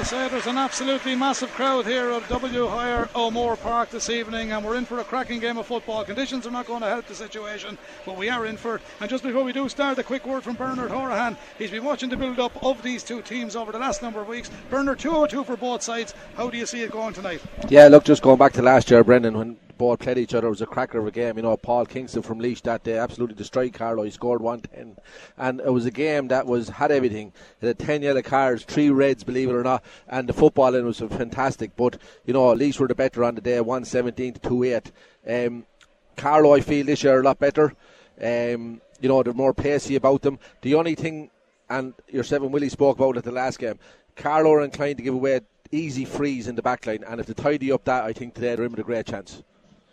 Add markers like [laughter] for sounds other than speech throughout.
to say there's an absolutely massive crowd here at W Hire O'Moore Park this evening, and we're in for a cracking game of football. Conditions are not going to help the situation, but we are in for it. And just before we do start, a quick word from Bernard Horahan. He's been watching the build up of these two teams over the last number of weeks. Bernard, 202 for both sides. How do you see it going tonight? Yeah, look, just going back to last year, Brendan, when both played each other. It was a cracker of a game. You know, Paul Kingston from Laois that day absolutely destroyed Carlow. He scored 110. And it was a game that was had everything. It had 10 yellow cards, three reds, believe it or not. And the football footballing was fantastic. But, you know, Laois were the better on the day, 117 to 2 8. Um, Carlow, I feel this year a lot better. Um, you know, they're more pacey about them. The only thing, and your seven Willie spoke about at the last game, Carlow are inclined to give away easy frees in the back line, and if they tidy up that, I think today they're in with a great chance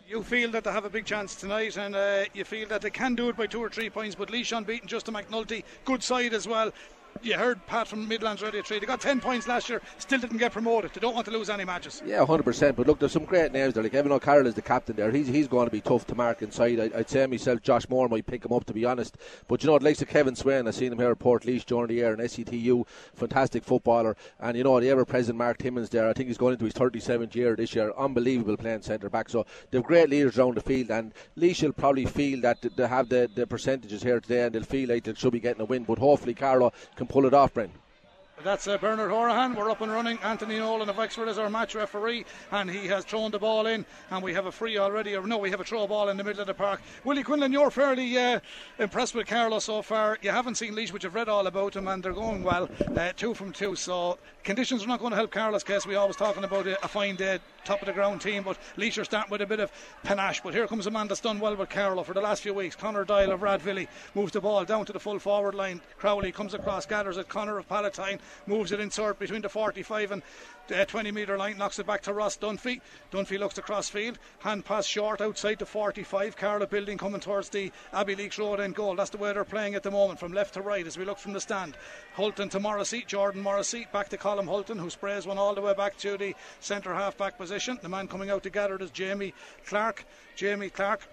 you feel that they have a big chance tonight, and uh, you feel that they can do it by two or three points. But Laois beaten Justin McNulty, good side as well you heard Pat from Midlands Radio 3. They got 10 points last year, still didn't get promoted. They don't want to lose any matches. Yeah, 100%. But look, there's some great names there. Like Evan O'Carroll is the captain there. He's he's going to be tough to mark inside. I, would say myself, Josh Moore might pick him up, to be honest. But you know, the likes of Kevin Swain, I've seen him here at Portlaoise during the year, and SCTU, fantastic footballer. And you know, the ever present Mark Timmins there, I think he's going into his 37th year this year. Unbelievable playing centre back. So they've great leaders around the field, and Laois will probably feel that they have the, the percentages here today, and they'll feel like they should be getting a win. But hopefully, Carlow can pull it off, Brent. That's uh, Bernard Horahan. We're up and running. Anthony Nolan of Wexford is our match referee, and he has thrown the ball in, and we have a free already. Or no, we have a throw ball in the middle of the park. Willie Quinlan, you're fairly uh, impressed with Carlow so far. You haven't seen Laois, which you've read all about him, and they're going well. Uh, two from two, so conditions are not going to help Carlow's case. We always talking about a fine day, top of the ground team, but Laois are starting with a bit of panache. But here comes a man that's done well with Carlow for the last few weeks. Connor Doyle of Rathvilly moves the ball down to the full forward line. Crowley comes across, gathers it. Connor of Palatine moves it inside between the 45 and uh, 20 metre line, knocks it back to Ross Dunphy. Dunphy looks across field, hand pass short outside the 45. Carlow building coming towards the Abbeyleix Road end goal. That's the way they're playing at the moment, from left to right as we look from the stand. Hulton to Morrissey, Jordan Morrissey back to Colin Hulton, who sprays one all the way back to the centre half back position. The man coming out to gather it is Jamie Clark. Jamie Clark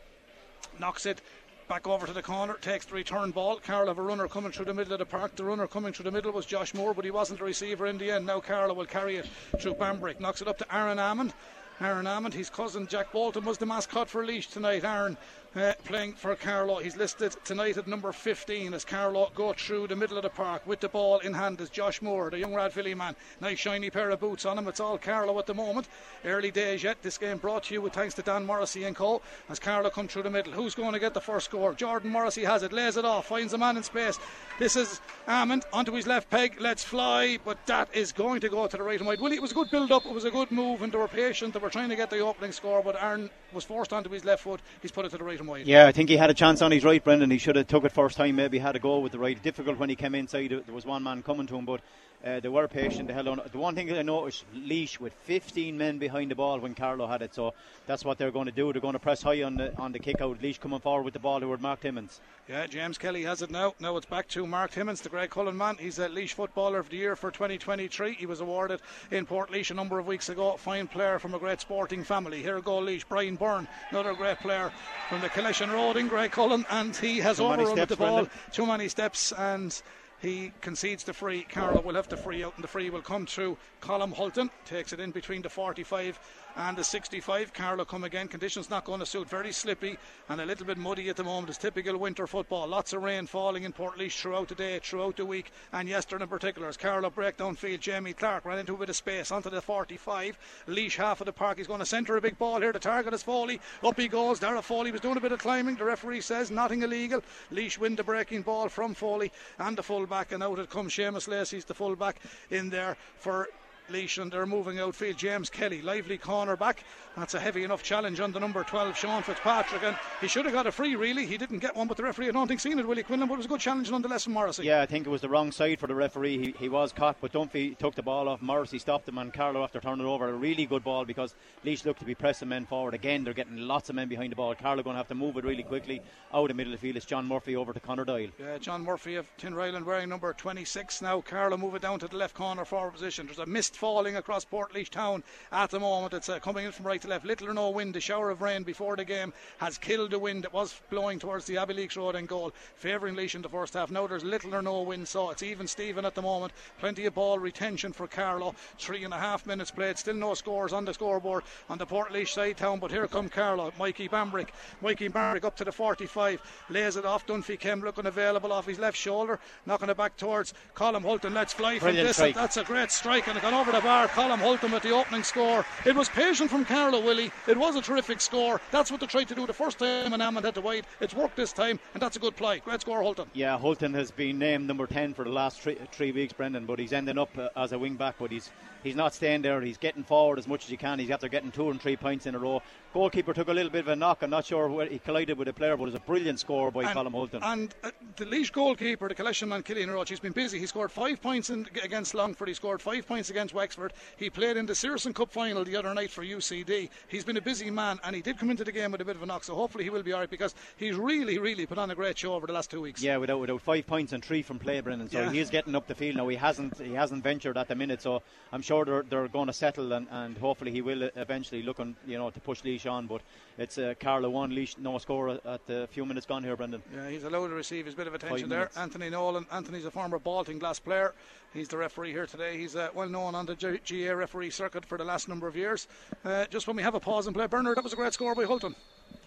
knocks it Back over to the corner, takes the return ball. Carlow have a runner coming through the middle of the park. The runner coming through the middle was Josh Moore, but he wasn't the receiver in the end. Now Carlow will carry it through Bambrick. Knocks it up to Aaron Ammond. Aaron Ammond, his cousin Jack Bolton was the mascot for Laois tonight. Aaron uh, playing for Carlow. He's listed tonight at number 15 as Carlow go through the middle of the park with the ball in hand as Josh Moore, the young Rathvilly man. Nice shiny pair of boots on him. It's all Carlow at the moment. Early days yet. This game brought to you with thanks to Dan Morrissey and Co. As Carlow come through the middle. Who's going to get the first score? Jordan Morrissey has it, lays it off, finds a man in space. This is Ammond onto his left peg. Let's fly, but that is going to go to the right and wide. Willie, it was a good build up. It was a good move, and they were patient. They were trying to get the opening score, but Aaron was forced onto his left foot. He's put it to the right wide. Yeah, I think he had a chance on his right, Brendan. He should have took it first time. Maybe had a go with the right. Difficult when he came inside. There was one man coming to him, but uh, they were patient. They held on. The one thing I noticed, Laois with 15 men behind the ball when Carlow had it. So that's what they're going to do. They're going to press high on the on the kick out. Laois coming forward with the ball who Mark Timmins. Yeah, James Kelly has it now. Now it's back to Mark Timmins, the Graiguecullen man. He's a Laois Footballer of the Year for 2023. He was awarded in Portlaoise a number of weeks ago. Fine player from a great sporting family. Here go Laois. Brian Byrne, another great player from the Killeshin Road in Graiguecullen, and he has overrun the ball. Too many steps and he concedes the free. Carlow will have the free out, and the free will come through. Colm Hulton takes it in between the 45 and the 65. Carlow come again. Conditions not going to suit. Very slippy and a little bit muddy at the moment. It's typical winter football. Lots of rain falling in Portlaoise throughout the day, throughout the week, and yesterday in particular. As Carlow break field, Jamie Clark ran into a bit of space onto the 45. Laois half of the park. He's going to centre a big ball here. The target is Foley. Up he goes. Dara Foley was doing a bit of climbing. The referee says nothing illegal. Laois win the breaking ball from Foley and the full back, and out it comes Seamus Lacey's the full back in there for Laois and they're moving outfield. James Kelly, lively corner back. That's a heavy enough challenge on the number 12, Sean Fitzpatrick. And he should have got a free, really. He didn't get one, but the referee, I don't think, seen it, Willie Quinlan, but it was a good challenge nonetheless from Morrissey. Yeah, I think it was the wrong side for the referee. He, he was caught, but Dunphy took the ball off. Morrissey stopped him, and Carlow, after turning it over, a really good ball because Laois looked to be pressing men forward. Again, they're getting lots of men behind the ball. Carlow going to have to move it really quickly out of the middle of the field. It's John Murphy over to Connor Doyle. Yeah, John Murphy of Tinryland wearing number 26 now. Carlow move it down to the left corner forward position. There's a mist falling across Portlaoise town at the moment. It's uh, coming in from right to left. Little or no wind. A shower of rain before the game has killed the wind that was blowing towards the Abbeyleix Road and goal, favouring Laois in the first half. Now there's little or no wind, so it's even Stephen at the moment. Plenty of ball retention for Carlow. Three and a half minutes played. Still no scores on the scoreboard on the Portlaoise side town, but here come Carlow. Mikey Bambrick. Mikey Bambrick up to the 45. Lays it off. Dunphy Kem looking available off his left shoulder. Knocking it back towards Colm Hulton. Let's fly from this. That's a great strike and it gone over the bar. Colm Hulton with the opening score. It was patient from Carlow, Willie. It was a terrific score. That's what they tried to do the first time and Amon had to wait. It's worked this time and that's a good play. Great score, Hulton. Yeah, Hulton has been named number 10 for the last three, three weeks, Brendan, but he's ending up uh, as a wing back, but he's he's not staying there. He's getting forward as much as he can. He's after getting two and three points in a row. Goalkeeper took a little bit of a knock. I'm not sure where he collided with a player, but it was a brilliant score by Colin Hulton. And uh, the Laois goalkeeper, the Killeshin man Killian Roach, he's been busy. He scored five points in, against Longford. He scored five points against Wexford. He played in the Sigerson Cup final the other night for UCD. He's been a busy man, and he did come into the game with a bit of a knock. So hopefully he will be all right because he's really, really put on a great show over the last two weeks. Yeah, without without five points and three from play, Brendan. So Yeah. he is getting up the field now. He hasn't he hasn't ventured at the minute, so I'm sure they're, they're going to settle and, and hopefully he will eventually look on you know to push Laois on. But it's uh, Carlow one, Laois no score at the few minutes gone here, Brendan. Yeah, he's allowed to receive his bit of attention there. Anthony Nolan. Anthony's a former Baltinglass player. He's the referee here today. He's uh, well known on the G- GA referee circuit for the last number of years. Uh, just when we have a pause and play, Bernard, that was a great score by Hulton.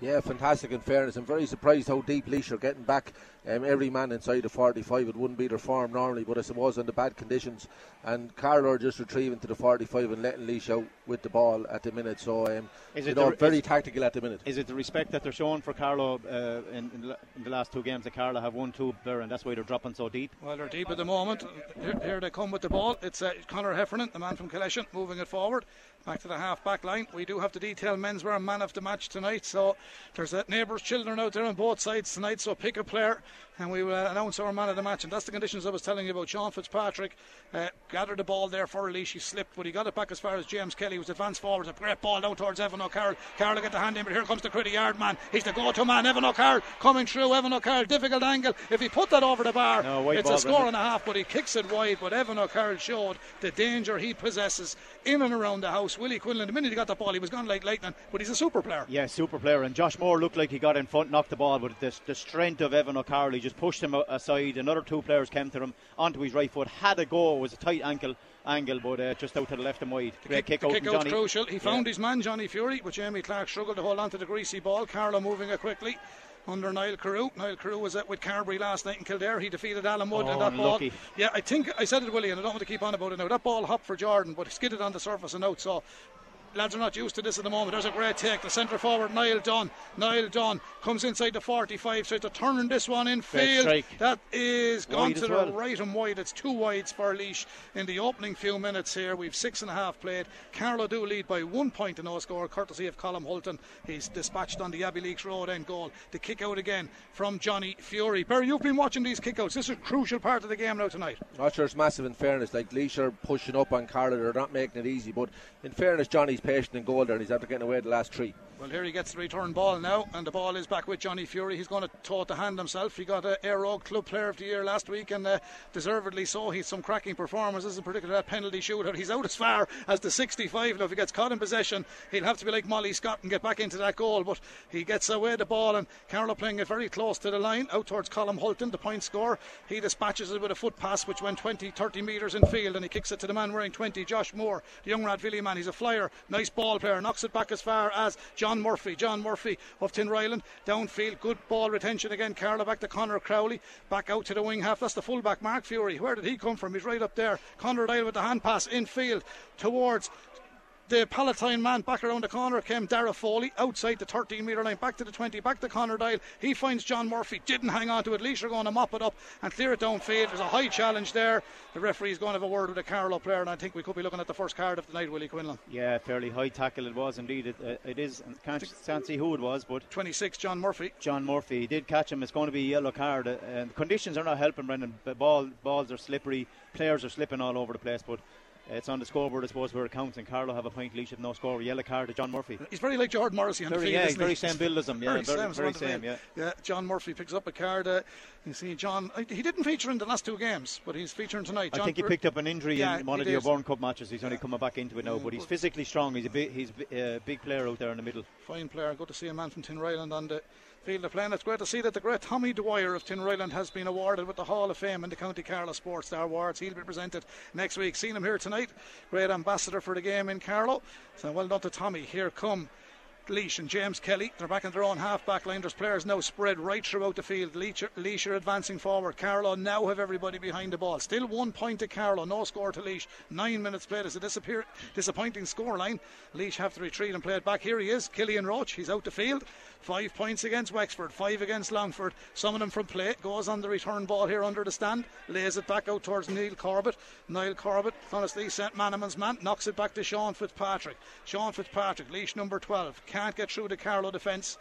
Yeah, fantastic in fairness. I'm very surprised how deep Laois are getting back. Um, every man inside the 45, it wouldn't be their form normally, but I suppose in the bad conditions. And Carlow are just retrieving to the 45 and letting Laois out with the ball at the minute. So, um, Is you it know, the- very is- tactical at the minute. Is it the respect that they're showing for Carlow uh, in, in, the, in the last two games that Carlow have won two there, and that's why they're dropping so deep? Well, they're deep at the moment. Here, here they come with the ball. It's uh, Conor Heffernan, the man from Killeshin, moving it forward. Back to the half back line. We do have to detail menswear man of the match tonight. So there's neighbours' children out there on both sides tonight. So pick a player and we will announce our man of the match. And that's the conditions I was telling you about. Sean Fitzpatrick uh, gathered the ball there for Leash. He slipped, but he got it back as far as James Kelly was advanced forward. A great ball down towards Evan O'Carroll. Carroll get the hand in, but here comes the Crettyard man. He's the go to man. Evan O'Carroll coming through. Evan O'Carroll, difficult angle. If he put that over the bar, No, it's ball, a score and a half, but he kicks it wide. But Evan O'Carroll showed the danger he possesses in and around the house. Willie Quinlan, the minute he got the ball, he was gone like lightning, but he's a super player. Yeah, super player. And Josh Moore looked like he got in front, knocked the ball, but the, the strength of Evan O'Carroll, just pushed him aside. Another two players came to him onto his right foot. Had a go, it was a tight ankle angle, but uh, just out to the left and wide. Great kick, the out kick Johnny. crucial. He found his man Johnny Fury, but Jamie Clark struggled to hold on to the greasy ball. Carlow moving it quickly. Under Niall Carew. Niall Carew was at with Carberry last night in Kildare. He defeated Alan Wood Oh, and that unlucky. ball. Yeah, I think I said it, Willie, and I don't want to keep on about it now. That ball hopped for Jordan, but skidded on the surface and out. So lads are not used to this at the moment. There's a great take. The centre forward, Niall Dunn. Niall Dunn comes inside the 45, so to turn this one in field. That is gone Wide to the well. right and wide. It's two wides for Laois in the opening few minutes here. We've six and a half played. Carlow do lead by one point in no score, courtesy of Colm Hulton. He's dispatched on the Abbeyleix Road end goal. The kick out again from Johnny Fury. Barry, you've been watching these kickouts. This is a crucial part of the game now tonight. Not sure it's massive in fairness. Like Laois are pushing up on Carlow, they're not making it easy. But in fairness, Johnny's patient in goal there, and he's after getting away the last three. Well, here he gets the return ball now, and the ball is back with Johnny Fury. He's going to toe the hand himself. He got a Air Club Player of the Year last week, and uh, deservedly so. He's some cracking performances, in particular that penalty shootout. He's out as far as the 65. Now, if he gets caught in possession, he'll have to be like Molly Scott and get back into that goal. But he gets away the ball, and Carlow playing it very close to the line, out towards Colm Hulton, the point scorer. He dispatches it with a foot pass, which went 20, 30 metres in field, and he kicks it to the man wearing 20, Josh Moore, the young Radvillian man. He's a flyer, nice ball player, knocks it back as far as John Murphy. John Murphy of Tinryland, downfield, good ball retention again. Carlow back to Connor Crowley, back out to the wing half. That's the fullback, Mark Fury. Where did he come from? He's right up there. Conor Doyle with the hand pass infield towards the Palatine man back around the corner came Dara Foley outside the 13 metre line, back to the 20, back to Conor Doyle. He finds John Murphy, didn't hang on to it. Leash are going to mop it up and clear it downfield. There's a high challenge there. The referee's going to have a word with the Carlow player, and I think we could be looking at the first card of the night, Willie Quinlan. Yeah, fairly high tackle it was indeed. It, uh, it is. Can't, can't see who it was, but 26, John Murphy. John Murphy he did catch him. It's going to be a yellow card. Uh, and the conditions are not helping, Brendan. Ball, balls are slippery. Players are slipping all over the place. But it's on the scoreboard, I suppose, where it counts. And Carlow have a point, Laois have no score. Yellow card to John Murphy. He's very like Jordan Morrissey on very, the field. Yeah, he's very same build as him. Yeah, very, very, same, very same. Yeah. yeah. John Murphy picks up a card. Uh, you see, John. Uh, he didn't feature in the last two games, but he's featuring tonight. John I think he picked up an injury yeah, in one of the O'Byrne Cup matches. He's only yeah. coming back into it now, yeah, but he's physically strong. He's a big, he's a uh, big player out there in the middle. Fine player. Good to see a man from Tinryland on the field of play. And it's great to see that the great Tommy Dwyer of Tinryland has been awarded with the Hall of Fame in the County Carlow Sports Star Awards. He'll be presented next week. Seen him here tonight. Great ambassador for the game in Carlow. So well done to Tommy. Here come Laois and James Kelly. They're back in their own half back line. There's players now spread right throughout the field. Laois are advancing forward. Carlow now have everybody behind the ball. Still one point to Carlow. No score to Laois. Nine minutes played. It's a disappear- disappointing score line. Laois have to retreat and play it back. Here he is, Killian Roach. He's out the field. Five points against Wexford, five against Longford. Some of them from play. Goes on the return ball here under the stand. Lays it back out towards Niall Corbett. Niall Corbett, honestly, sent Manaman's man. Knocks it back to Sean Fitzpatrick. Sean Fitzpatrick, Laois number 12. Can't get through the Carlow defence.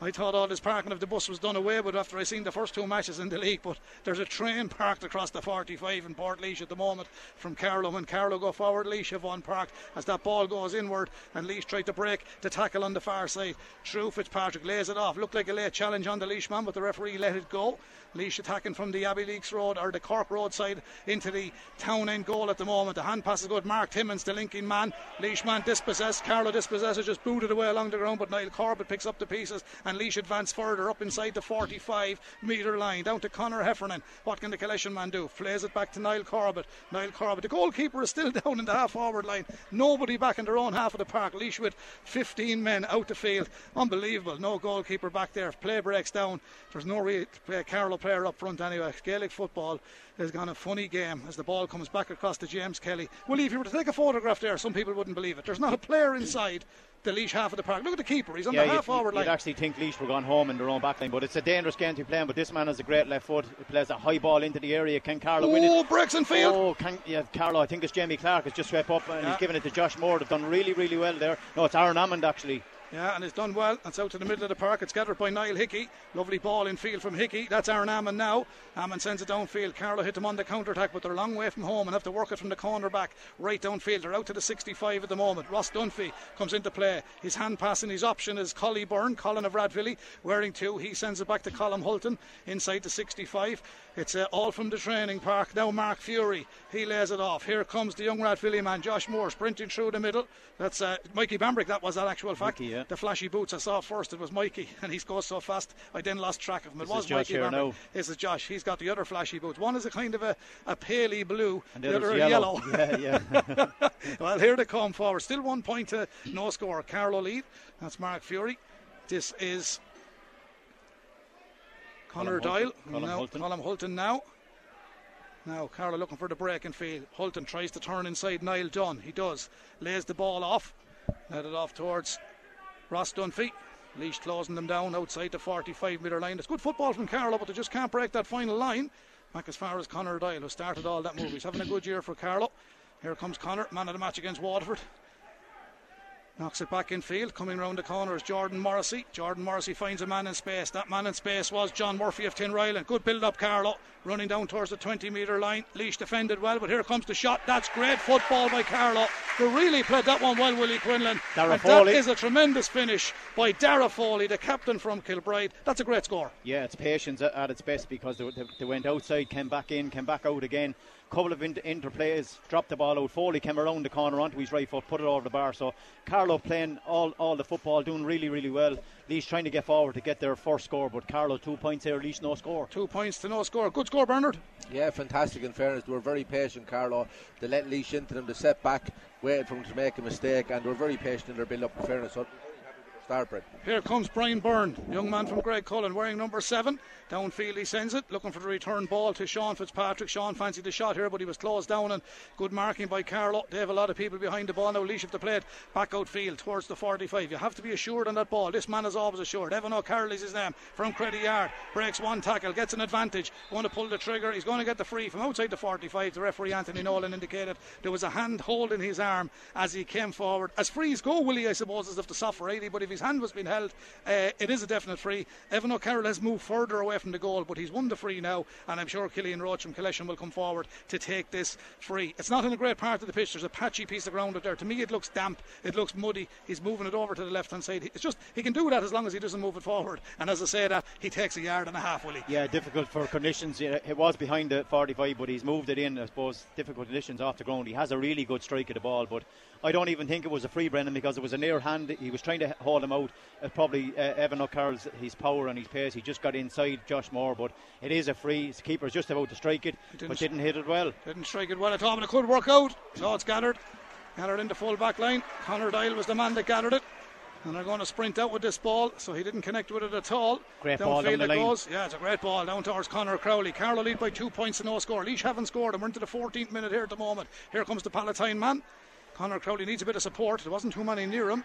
I thought all this parking of the bus was done away with after I seen the first two matches in the league, but there's a train parked across the 45 in Portlaoise at the moment from Carlow. When Carlow go forward, Laois have one parked as that ball goes inward, and Laois tried to break the tackle on the far side. True Fitzpatrick lays it off. Looked like a late challenge on the Laois man, but the referee let it go. Laois attacking from the Abbeyleix Road or the Cork Road side into the town end goal at the moment. The hand pass is good. Mark Timmins, the linking man. Laois man dispossessed. Carlow dispossessed, just booted away along the ground, but Niall Corbett picks up the pieces and Laois advance further up inside the 45 metre line down to Connor Heffernan. What can the Killeshin man do? Plays it back to Niall Corbett. Niall Corbett. The goalkeeper is still [laughs] down in the half forward line. Nobody back in their own half of the park. Laois with 15 men out the field. Unbelievable. No goalkeeper back there. Play breaks down. There's no way real Player up front anyway. Gaelic football has gone a funny game as the ball comes back across to James Kelly. Well, if you were to take a photograph there, some people wouldn't believe it. There's not a player inside the Laois half of the park. Look at the keeper; he's on yeah, the half forward line. You'd actually think Laois were gone home in their own back line, but it's a dangerous game to be playing. But this man has a great left foot. He plays a high ball into the area. Can Carlow oh, win it? Oh, breaks in field. Oh, can, yeah, Carlow. I think it's Jamie Clark has just swept up and yeah. he's given it to Josh Moore. They've done really, really well there. No, it's Aaron Ammond actually. Yeah, and it's done well. It's out to the middle of the park. It's gathered by Niall Hickey. Lovely ball in field from Hickey. That's Aaron Ammon now. Ammon sends it downfield. Carlow hit them on the counter attack, but they're a long way from home and have to work it from the corner back right downfield. They're out to the 65 at the moment. Ross Dunphy comes into play. His hand passing his option is Collie Byrne, Colin of Rathvilly, wearing two. He sends it back to Colin Hulton inside the 65. It's uh, all from the training park. Now Mark Fury, he lays it off. Here comes the young Rathvilly man, Josh Moore, sprinting through the middle. That's uh, Mikey Bambrick, that was that actual fact. Mikey, yeah. The flashy boots I saw first, it was Mikey, [laughs] and he's goes so fast, I then lost track of him. It this was Josh Mikey Bambrick. This is Josh. He's got the other flashy boots. One is a kind of a, a paley blue, and the other yellow. yellow. [laughs] Yeah, yeah. [laughs] well, here they come forward. Still one point to no score. Carlow lead. That's Mark Fury. This is Connor Doyle. Colin now, Hulton. Colin Hulton now. Now, Carlow looking for the break in field. Hulton tries to turn inside Niall Dunn. He does. Lays the ball off. Let it off towards Ross Dunphy. Laois closing them down outside the 45 metre line. It's good football from Carlow, but they just can't break that final line. Back as far as Connor Doyle, who started all that move. He's having a good year for Carlow. Here comes Connor, man of the match against Waterford. Knocks it back in field. Coming round the corner is Jordan Morrissey. Jordan Morrissey finds a man in space. That man in space was John Murphy of Tin Tinryland. Good build up, Carlow. Running down towards the 20 metre line. Laois defended well, but here comes the shot. That's great football by Carlow. They really played that one well, Willie Quinlan. Dara and Foley. that is a tremendous finish by Dara Foley, the captain from Kilbride. That's a great score. Yeah, it's patience at, its best because they went outside, came back in, came back out again. Couple of inter- interplays, dropped the ball out. Foley came around the corner onto his right foot, put it over the bar. So Carlow playing all, all the football, doing really, really well. Laois trying to get forward to get their first score, but Carlow two points here, Laois no score. Two points to no score. Good score, Bernard. Yeah, fantastic. In fairness, they were very patient, Carlow. They let Laois into them. They set back, waited for them to make a mistake, and they were very patient in their build-up. In fairness, so start, Brett. Here comes Brian Byrne, young man from Graiguecullen, wearing number seven. Downfield he sends it, looking for the return ball to Sean Fitzpatrick. Sean fancied the shot here, but he was closed down and good marking by Carlow. They have a lot of people behind the ball now. Have to play it back outfield towards the 45. You have to be assured on that ball. This man is always assured. Evan O'Carroll is his name from Crettyard. Breaks one tackle, gets an advantage. Going to pull the trigger. He's going to get the free from outside the 45. The referee Anthony Nolan indicated there was a hand holding his arm as he came forward. As frees go, Willie, I suppose, is if the soft for 80, but if he referee's hand was being held. Uh, it is a definite free. Evan O'Carroll has moved further away from the goal, but he's won the free now, and I'm sure Killian Roach from Killeshin will come forward to take this free. It's not in a great part of the pitch. There's a patchy piece of ground up there. To me, it looks damp. It looks muddy. He's moving it over to the left hand side. It's just he can do that as long as he doesn't move it forward. And as I say that, he takes a yard and a half, will he? Yeah, difficult for conditions. It was behind the 45, but he's moved it in. I suppose difficult conditions off the ground. He has a really good strike of the ball, but I don't even think it was a free Brendan because it was a near hand. He was trying to hold him out. Uh, probably uh, Evan O'Carroll's his power and his pace. He just got inside Josh Moore, but it is a free. His keeper's just about to strike it, didn't but didn't hit it well. Didn't strike it well at all, but it could work out. So it's gathered. Gathered into full back line. Connor Doyle was the man that gathered it. And they're going to sprint out with this ball, so he didn't connect with it at all. Great ball down the line. Goes. Yeah, it's a great ball down towards Connor Crowley. Carlow lead by two points to no score. Laois haven't scored, and we're into the 14th minute here at the moment. Here comes the Palatine man. Connor Crowley needs a bit of support. There wasn't too many near him.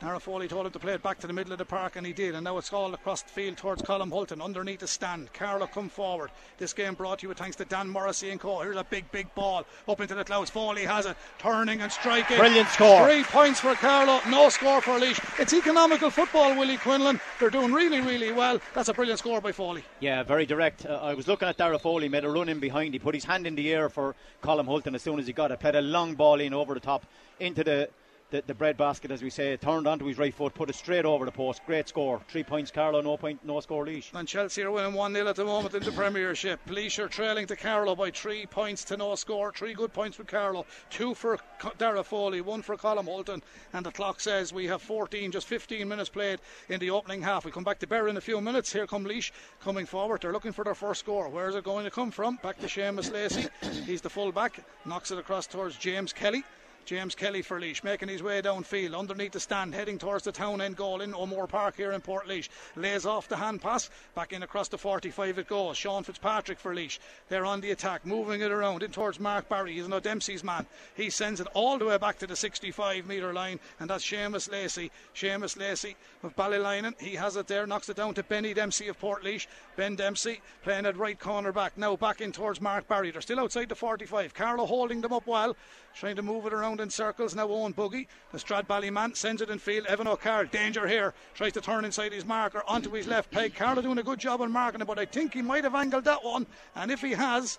Dara Foley told him to play it back to the middle of the park, and he did. And now it's all across the field towards Colm Hulton, underneath the stand. Carlow come forward. This game brought to you with thanks to Dan Morrissey and Co. Here's a big, big ball up into the clouds. Foley has it, turning and striking. Brilliant score. Three points for Carlow, no score for Laois. It's economical football, Willie Quinlan. They're doing really, really well. That's a brilliant score by Foley. Yeah, very direct. Uh, I was looking at Dara Foley, made a run in behind. He put his hand in the air for Colm Hulton as soon as he got it. Played a long ball in over the top into the the, the bread basket, as we say, turned onto his right foot, put it straight over the post. Great score. Three points, Carlow, no point, no score, Laois. And Chelsea are winning 1 0 at the moment in the Premiership. Laois are trailing to Carlow by three points to no score. Three good points for Carlow, two for Dara Foley, one for Colm Hulton. And the clock says we have 14, just 15 minutes played in the opening half. We come back to Bear in a few minutes. Here come Laois coming forward. They're looking for their first score. Where is it going to come from? Back to Seamus Lacey. He's the full back, knocks it across towards James Kelly. James Kelly for Laois, making his way downfield underneath the stand, heading towards the town end goal in O'Moore Park here in Portlaoise. Lays off the hand pass, back in across the 45 it goes. Sean Fitzpatrick for Laois. They're on the attack, moving it around in towards Mark Barry. He's no Dempsey's man. He sends it all the way back to the 65 metre line, and that's Seamus Lacey. Seamus Lacey of Ballylinan. He has it there, knocks it down to Benny Dempsey of Portlaoise. Ben Dempsey playing at right corner back. Now back in towards Mark Barry. They're still outside the 45. Carlow holding them up well, trying to move it around in circles. Now Owen the Stradbally man, sends it in field. Evan O'Carroll, danger here, tries to turn inside his marker onto his left peg. Carlow doing a good job on marking it, but I think he might have angled that one. And if he has,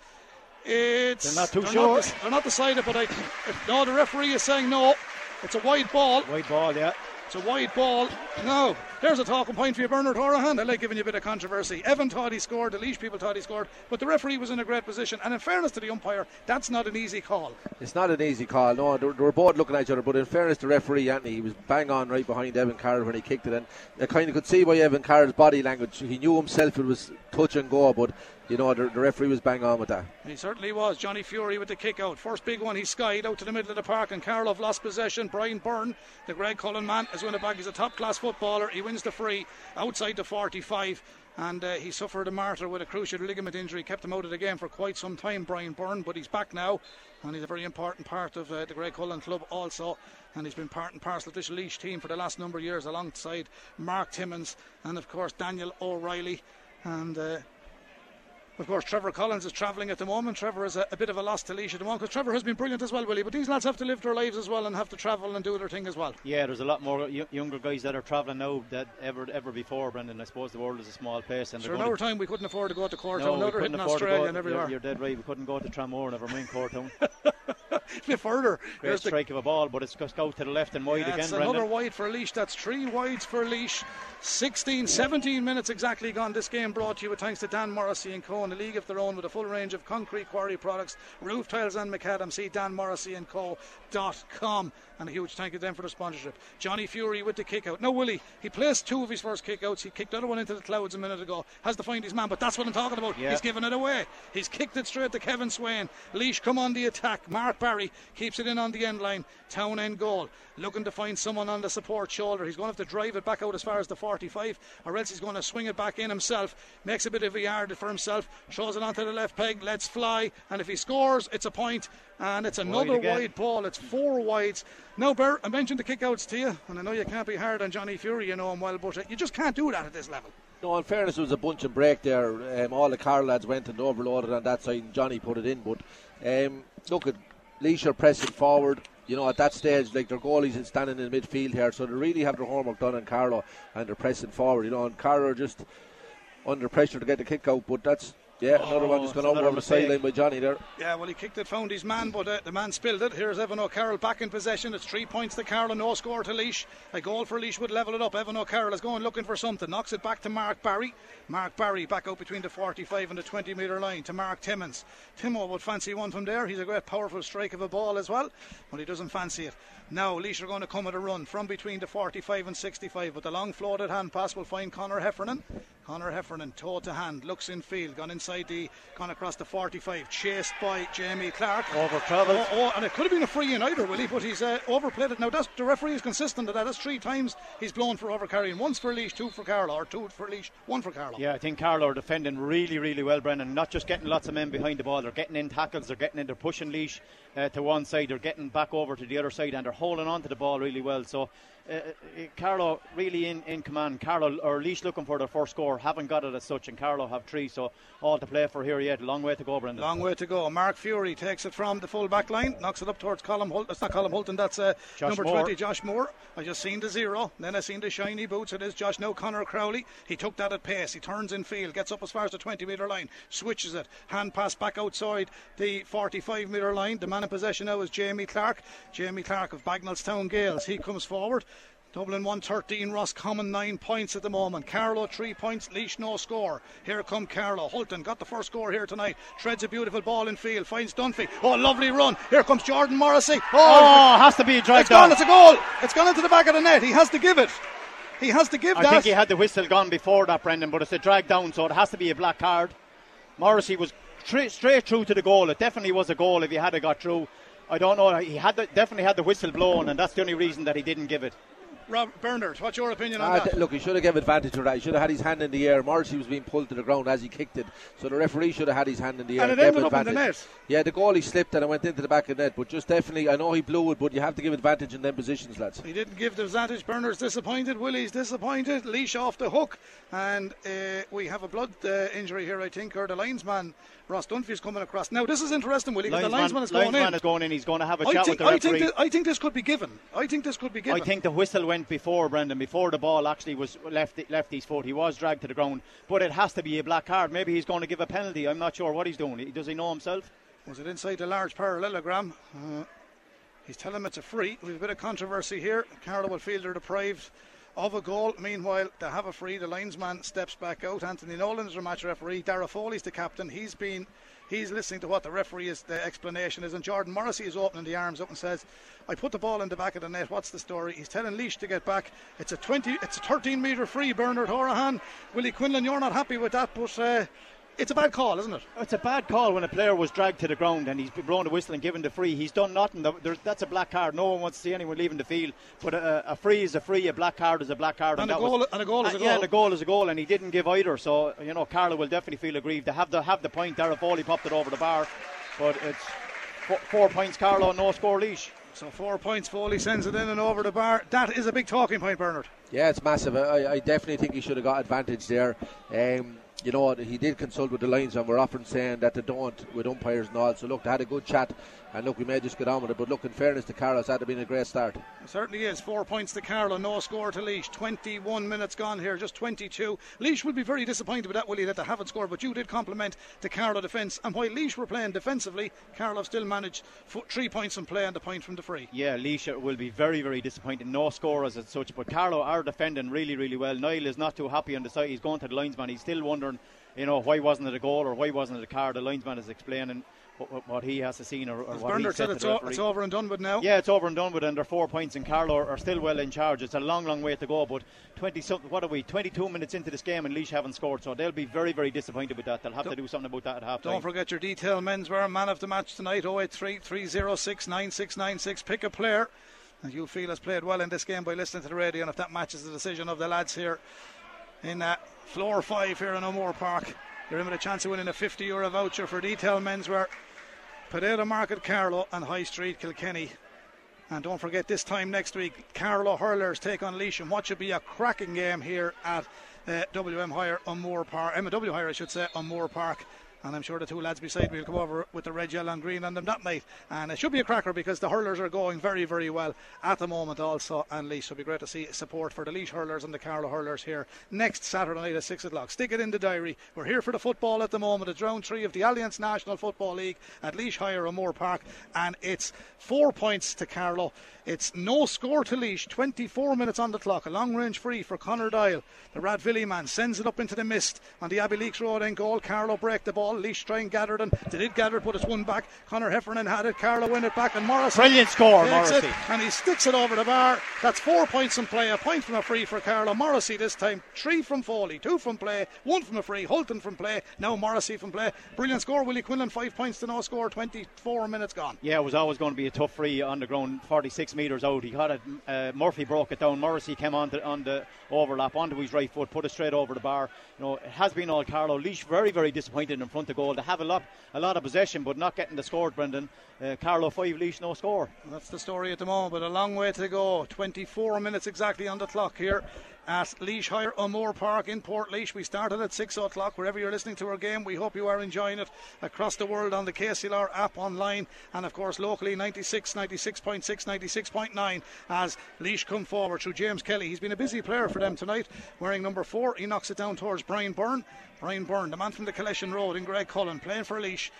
it's they're not too they're sure. Not, they're not decided, but I no. The referee is saying no. It's a wide ball. Wide ball, yeah. It's a wide ball. No, there's a talking point for you, Bernard Horahan. I like giving you a bit of controversy. Evan thought he scored, the Laois people thought he scored, but the referee was in a great position. And in fairness to the umpire, that's not an easy call. It's not an easy call, no. They were both looking at each other, but in fairness to the referee Anthony, he was bang on right behind Evan Carroll when he kicked it in. I kind of could see by Evan Carroll's body language, he knew himself it was touch and go, but you know, the, the, referee was bang on with that. He certainly was. Johnny Fury with the kick out. First big one, he skied out to the middle of the park, and Carlow lost possession. Brian Byrne, the Graiguecullen man, is winning back. He's a top class footballer. He wins the free outside the 45 and uh, he suffered a martyr with a cruciate ligament injury, kept him out of the game for quite some time, Brian Byrne, but he's back now, and he's a very important part of uh, the Graiguecullen club also, and he's been part and parcel of this Laois team for the last number of years, alongside Mark Timmins and of course Daniel O'Reilly, and uh, of course, Trevor Collins is travelling at the moment. Trevor is a, a, bit of a loss to Laois at the moment because Trevor has been brilliant as well, Willie. But these lads have to live their lives as well and have to travel and do their thing as well. Yeah, there's a lot more y- younger guys that are travelling now than ever ever before, Brendan. I suppose the world is a small place. And sure, another time we couldn't afford to go to Courtown. No, now they're hitting Australia and everywhere. You're, you're, dead right. We couldn't go to Tramore, never mind [laughs] a bit further. Great There's strike the, of a ball, but it's just out to the left and wide yeah, again. Brendan. another wide for Laois. That's three wides for Laois. 16, 17 minutes exactly gone. This game brought to you with thanks to Dan Morrissey and Co. in a league of their own with a full range of concrete quarry products, roof tiles and macadam. See Dan Morrissey and Co.com. And a huge thank you to them for the sponsorship. Johnny Fury with the kick out. No, Willie, he placed two of his first kick outs. He kicked the other one into the clouds a minute ago. Has to find his man, but that's what I'm talking about. Yeah. He's given it away. He's kicked it straight to Kevin Swain. Laois come on the attack. Mark Barry keeps it in on the end line. Town end goal. Looking to find someone on the support shoulder. He's going to have to drive it back out as far as the 45, or else he's going to swing it back in himself. Makes a bit of a yard for himself. Throws it onto the left peg. Let's fly. And if he scores, it's a point, and it's another wide, wide ball. It's four wides. Now, Bert, I mentioned the kickouts to you, and I know you can't be hard on Johnny Fury, you know him well, but uh, you just can't do that at this level. No, in fairness, it was a bunch and break there. Um, all the car lads went and overloaded on that side, and Johnny put it in. But um, look at Leisure pressing forward. you know, at that stage, like their goalies is standing in the midfield here, so they really have their homework done on Carlow and they're pressing forward. You know, and Carlow are just under pressure to get the kick out, but that's yeah, Oh, another one just gone over on the sideline by Johnny there. Yeah, well, he kicked it, found his man, but uh, the man spilled it. Here's Evan O'Carlow back in possession. It's three points to Carroll, and no score to Laois. A goal for Laois would level it up. Evan O'Carroll is going looking for something. Knocks it back to Mark Barry. Mark Barry back out between the 45 and the 20 metre line to Mark Timmins. Timo would fancy one from there. He's a great, powerful strike of a ball as well, but he doesn't fancy it. Now, Laois are going to come at a run from between the 45 and 65, but the long floated hand pass will find Connor Heffernan. Connor Heffernan, toe to hand, looks in field, gone inside the, gone across the 45, chased by Jamie Clark. Over travel. Oh, oh, and it could have been a free in either, Willie, but he's uh, overplayed it. Now, that's, the referee is consistent at that. That's three times he's blown for overcarrying. Once for Laois, two for Carlow, or two for Laois, one for Carlow. Yeah, I think Carlow are defending really, really well, Brendan. Not just getting lots of men behind the ball, they're getting in tackles, they're getting in, they're pushing Laois uh, to one side, they're getting back over to the other side, and they're holding on to the ball really well. So, uh, uh, Carlow really in, in command. Carlow or Laois looking for their first score, haven't got it as such, and Carlow have three, so all to play for here yet. Long way to go, Brendan. Long way to go. Mark Fury takes it from the full back line, knocks it up towards Colin Holt. That's not Colin Hulton, that's uh, number Moore. 20, Josh Moore. I just seen the zero, then I seen the shiny boots. It is Josh now Connor Crowley. He took that at pace. He turns in field, gets up as far as the 20 metre line, switches it, hand pass back outside the 45 metre line. The man in possession now is Jamie Clark. Jamie Clark of Bagnallstown Gales. He comes forward. Dublin 113, Roscommon 9 points at the moment. Carlow 3 points, Laois no score. Here come Carlow. Hulton got the first score here tonight. Treads a beautiful ball in field, finds Dunphy. Oh, lovely run. Here comes Jordan Morrissey. Oh, oh has to be a drag it's gone, it's a goal. It's gone into the back of the net. He has to give it. He has to give I that. think he had the whistle gone before that, Brendan, but it's a drag down, so it has to be a black card. Morrissey was tr- straight through to the goal. It definitely was a goal if he had it got through. I don't know. He had the, definitely had the whistle blown, and that's the only reason that he didn't give it. Rob Bernard, what's your opinion on Ah, that? look, he should have given advantage to that. He should have had his hand in the air. Morrissey was being pulled to the ground as he kicked it, so the referee should have had his hand in the air. And it ended up in the net. Yeah, the goalie slipped and it went into the back of the net, but just definitely, I know he blew it, but you have to give advantage in them positions, lads. He didn't give the advantage. Bernard's disappointed. Willie's disappointed. Laois off the hook. And uh, we have a blood uh, injury here, I think, or the linesman, Ross Dunphy's coming across. Now, this is interesting, Willie, because the linesman is going linesman in. is going in. He's going to have a I chat think, with the I, think referee. I think this could be given. I think this could be given. I think the whistle went before Brendan, before the ball actually was left left his foot. He was dragged to the ground, but it has to be a black card. Maybe he's going to give a penalty. I'm not sure what he's doing. Does he know himself? Was it inside the large parallelogram? Uh, he's telling him it's a free. We've a bit of controversy here. Carlow they're deprived of a goal. Meanwhile, they have a free. The linesman steps back out. Anthony Nolan is the match referee. Dara Foley's the captain. He's been. He's listening to what the referee is, the explanation is, and Jordan Morrissey is opening the arms up and says, "I put the ball in the back of the net. What's the story?" He's telling Laois to get back. It's a 20, it's a 13 metre free. Bernard Horahan, Willie Quinlan, you're not happy with that, but uh, it's a bad call, isn't it? It's a bad call when a player was dragged to the ground and he's been blown the whistle and given the free. He's done nothing. There- there- That's a black card. No one wants to see anyone leaving the field. But a, a free is a free. A black card is a black card. And a goal- was, and a goal is uh, a Yeah, goal. and a goal is a goal, and he didn't give either. So you know, Carlow will definitely feel aggrieved. They have the have the point. Darrell Foley popped it over the bar, but it's four, four points. Carlow, no score Laois. So four points. Foley sends it in and over the bar. That is a big talking point, Bernard. Yeah, it's massive. I, I definitely think he should have got advantage there. Um, you know, he did consult with the lines, and we're often saying that they don't with umpires and all. So, look, they had a good chat, and look, we may just get on with it. But look, in fairness to Carlos, that had been a great start. It certainly is. Four points to Carlow, no score to Laois. 21 minutes gone here, just 22. Laois will be very disappointed with that, Willie, that they haven't scored, but you did compliment the Carlow defence. And while Laois were playing defensively, Carlow still managed fo- three points from play and the point from the free. Yeah, Leisha will be very, very disappointed. No scorers as such, but Carlow are defending really, really well. Niall is not too happy on the side. He's going to the linesman. He's still wondering, you know, why wasn't it a goal or why wasn't it a card? The linesman is explaining what, what, he has to see or, or what he Bernard said it's, o- it's over and done with now. Yeah, it's over and done with, and they're four points, and Carlow are still well in charge. It's a long, long way to go, but 20 something, what are we, 22 minutes into this game, and Laois haven't scored, so they'll be very, very disappointed with that. They'll have to do something about that at half time. Don't forget your detail menswear man of the match tonight 083 306 9696. Pick a player that you feel has played well in this game by listening to the radio, and if that matches the decision of the lads here in uh, floor five here in O'Moore Park, you're in with a chance of winning a 50 euro voucher for detail menswear. Potato Market, Carlow, and High Street, Kilkenny. And don't forget, this time next week, Carlow Hurlers take on Laois, and what should be a cracking game here at uh, WM Hire on Moore Park, MW Hire, I should say, on Moore Park. And I'm sure the two lads beside me will come over with the red, yellow, and green on them that night. And it should be a cracker because the hurlers are going very, very well at the moment, also. And Laois, it'll be great to see support for the Laois hurlers and the Carlow hurlers here next Saturday night at 6 o'clock. Stick it in the diary. We're here for the football at the moment. It's round three of the Allianz National Football League at Laois Higher O'Moore Park, and it's four points to Carlow. It's no score to Laois. 24 minutes on the clock. A long range free for Connor Doyle. The Rathvilly man sends it up into the mist on the Abbeyleix Road end goal. Carlow break the ball. Laois try and gather them. They did gather it, but it's one back. Connor Heffernan had it. Carlow win it back, and Morris. Brilliant score, Morrissey. It, and he sticks it over the bar. That's four points in play. A point from a free for Carlow. Morrissey this time. Three from Foley, two from play, one from a free. Hulton from play. Now Morrissey from play. Brilliant score. Willie Quinlan, five points to no score. 24 minutes gone. Yeah, it was always going to be a tough free on the ground. 46 metres out. He got it. Uh, Murphy broke it down. Morrissey came on the, on the overlap onto his right foot, put it straight over the bar. You know, it has been all Carlow. Laois very, very disappointed in front of goal. They have a lot, a lot of possession, but not getting the score. Brendan, uh, Carlow five, Laois no score. That's the story at the moment, but a long way to go. 24 minutes exactly on the clock here at Laois Higher O'Moore Park in Portlaoise. We started at 6 o'clock. Wherever you're listening to our game, we hope you are enjoying it across the world on the KCLR app online and, of course, locally 96, 96.6, 96.9 as Laois come forward through James Kelly. He's been a busy player for them tonight, wearing number four. He knocks it down towards Brian Byrne. Brian Byrne, the man from the Killeshin Road in Graiguecullen, playing for Laois.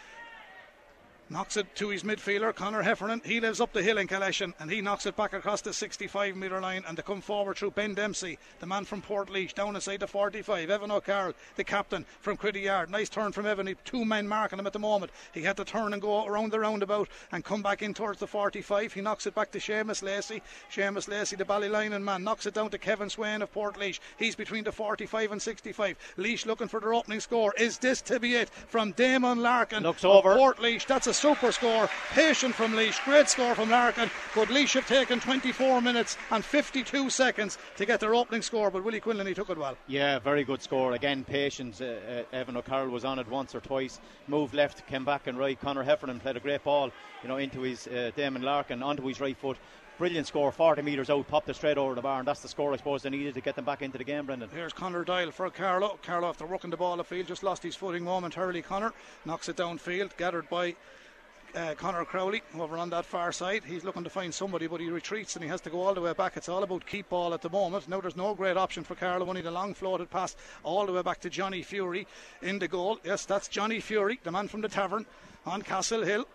Knocks it to his midfielder, Connor Heffernan. He lives up the hill in Killeshin and he knocks it back across the 65 metre line. And they come forward through Ben Dempsey, the man from Portlaoise, down inside the 45. Evan O'Carroll, the captain from Crettyard. Nice turn from Evan. Two men marking him at the moment. He had to turn and go around the roundabout and come back in towards the 45. He knocks it back to Seamus Lacey. Seamus Lacey, the Ballylinan man, knocks it down to Kevin Swain of Portlaoise. He's between the 45 and 65. Laois looking for their opening score. Is this to be it from Damon Larkin? Looks over. Portlaoise. That's a super score. Patient from Laois. Great score from Larkin. But Laois have taken 24 minutes and 52 seconds to get their opening score. But Willie Quinlan, he took it well. Yeah, very good score. Again, patience. Uh, uh, Evan O'Carroll was on it once or twice. Moved left, came back and right. Connor Heffernan played a great ball, you know, into his uh, Damon Larkin, onto his right foot. Brilliant score, 40 metres out, popped it straight over the bar, and that's the score I suppose they needed to get them back into the game, Brendan. Here's Connor Doyle for Carlow. Carlow, after working the ball field, just lost his footing momentarily. Connor knocks it downfield, gathered by uh, Connor Crowley over on that far side. He's looking to find somebody, but he retreats and he has to go all the way back. It's all about keep ball at the moment. Now there's no great option for Carlow. Only the long floated pass all the way back to Johnny Fury in the goal. Yes, that's Johnny Fury, the man from the tavern on Castle Hill.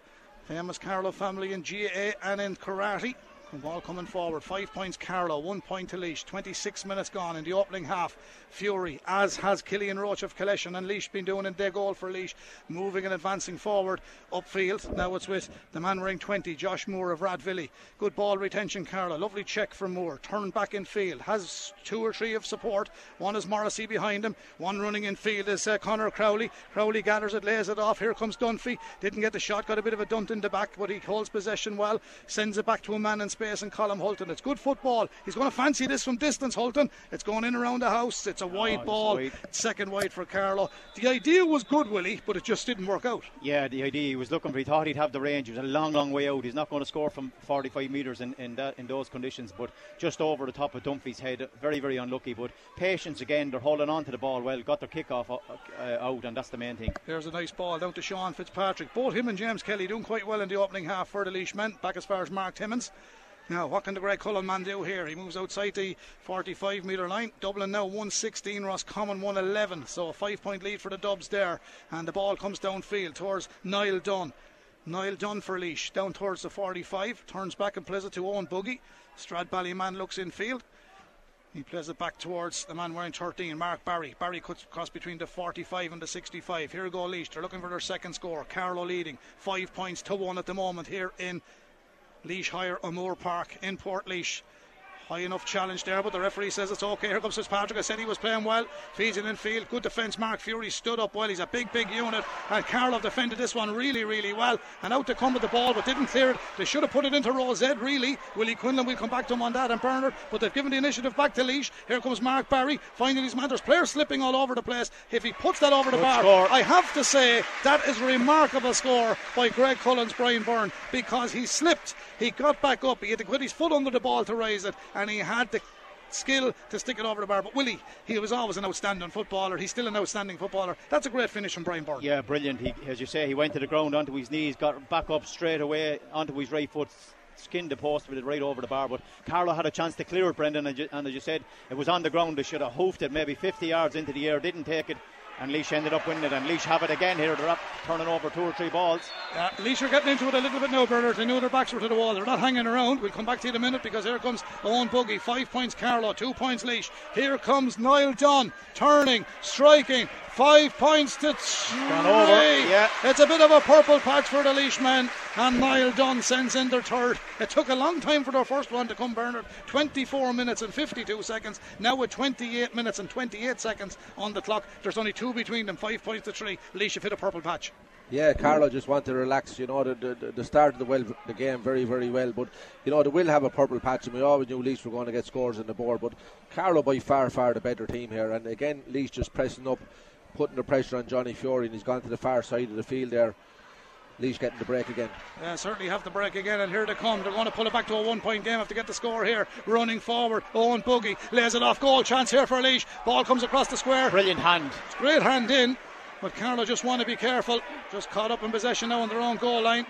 Famous Carlow family in GA and in karate. Ball coming forward. Five points Carlow, one point to Laois. 26 minutes gone in the opening half. Fury, as has Killian Roach of Killeshin and Laois been doing in their goal for Laois, moving and advancing forward upfield. Now it's with the man wearing 20, Josh Moore of Rathvilly. Good ball retention, Carlow. Lovely check from Moore. Turned back in field. Has two or three of support. One is Morrissey behind him. One running in field is uh, Connor Crowley. Crowley gathers it, lays it off. Here comes Dunphy. Didn't get the shot, got a bit of a dunt in the back, but he holds possession well. Sends it back to a man in space and Colin Hulton. It's good football. He's going to fancy this from distance, Hulton. It's going in around the house. It's a wide Oh, ball. wide. Second wide for Carlow. The idea was good, Willie, but it just didn't work out. Yeah, the idea he was looking for, he thought he'd have the range. He was a long, long way out. He's not going to score from 45 metres in, in, that, in those conditions, but just over the top of Dunphy's head. Very, very unlucky, but patience again. They're holding on to the ball well, got their kick off uh, uh, out, and that's the main thing. There's a nice ball down to Sean Fitzpatrick. Both him and James Kelly doing quite well in the opening half for the Laois men. Back as far as Mark Timmins. Now, what can the Graiguecullen man do here? He moves outside the 45 metre line. Dublin now 116, Roscommon 111. So a five point lead for the Dubs there. And the ball comes downfield towards Niall Dunn. Niall Dunn for a Laois down towards the 45. Turns back and plays it to Owen Buggy. Stradbally man looks in field. He plays it back towards the man wearing 13, Mark Barry. Barry cuts across between the 45 and the 65. Here go Laois. They're looking for their second score. Carlow leading. Five points to one at the moment here in Laois Higher O'Moore Park in Portlaoise. High enough challenge there, but the referee says it's okay. Here comes Fitzpatrick. I said he was playing well. Feeds it in field. Good defence. Mark Fury stood up well. He's a big, big unit. And Carlow defended this one really, really well. And out to come with the ball, but didn't clear it. They should have put it into row Z, really. Willie Quinlan will come back to him on that and Bernard. But they've given the initiative back to Laois. Here comes Mark Barry finding his man. There's players slipping all over the place. If he puts that over the bar, score. I have to say that is a remarkable score by Graiguecullen's Brian Byrne because he slipped. He got back up. He had to put his foot under the ball to raise it, and he had the skill to stick it over the bar. But Willie, he was always an outstanding footballer. He's still an outstanding footballer. That's a great finish from Brian Byrne. Yeah, brilliant. He, as you say, he went to the ground onto his knees, got back up straight away onto his right foot, skinned the post with it right over the bar. But Carlow had a chance to clear it, Brendan, and, and as you said, it was on the ground. They should have hoofed it maybe 50 yards into the air, didn't take it. And Laois ended up winning it, and Laois have it again here. They're up, turning over two or three balls. Uh, Laois are getting into it a little bit now, Bernard. They know their backs were to the wall. They're not hanging around. We'll come back to you in a minute because here comes Owen Buggy. Five points Carlow, two points Laois. Here comes Niall Dunn, turning, striking. Five points to three. over, yeah. It's a bit of a purple patch for the Laois men, and Niall Dunn sends in their third. It took a long time for their first one to come, Bernard. 24 minutes and 52 seconds. Now with 28 minutes and 28 seconds on the clock, there's only two between them. Five points to three. Laois have hit a purple patch. Yeah, Carlow just want to relax. You know, the, the, the start of the, well, the game very, very well. But, you know, they will have a purple patch, and we always knew Laois were going to get scores on the board. But Carlow, by far, far the better team here. And again, Laois just pressing up putting the pressure on Johnny Fury, and he's gone to the far side of the field there. Laois getting the break again. Yeah, certainly have the break again, and here they come. They're going to pull it back to a one point game. Have to get the score here. Running forward, Owen Buggy lays it off. Goal chance here for Laois. Ball comes across the square. Brilliant hand. It's great hand in, but Carlow just want to be careful. Just caught up in possession now on their own goal line.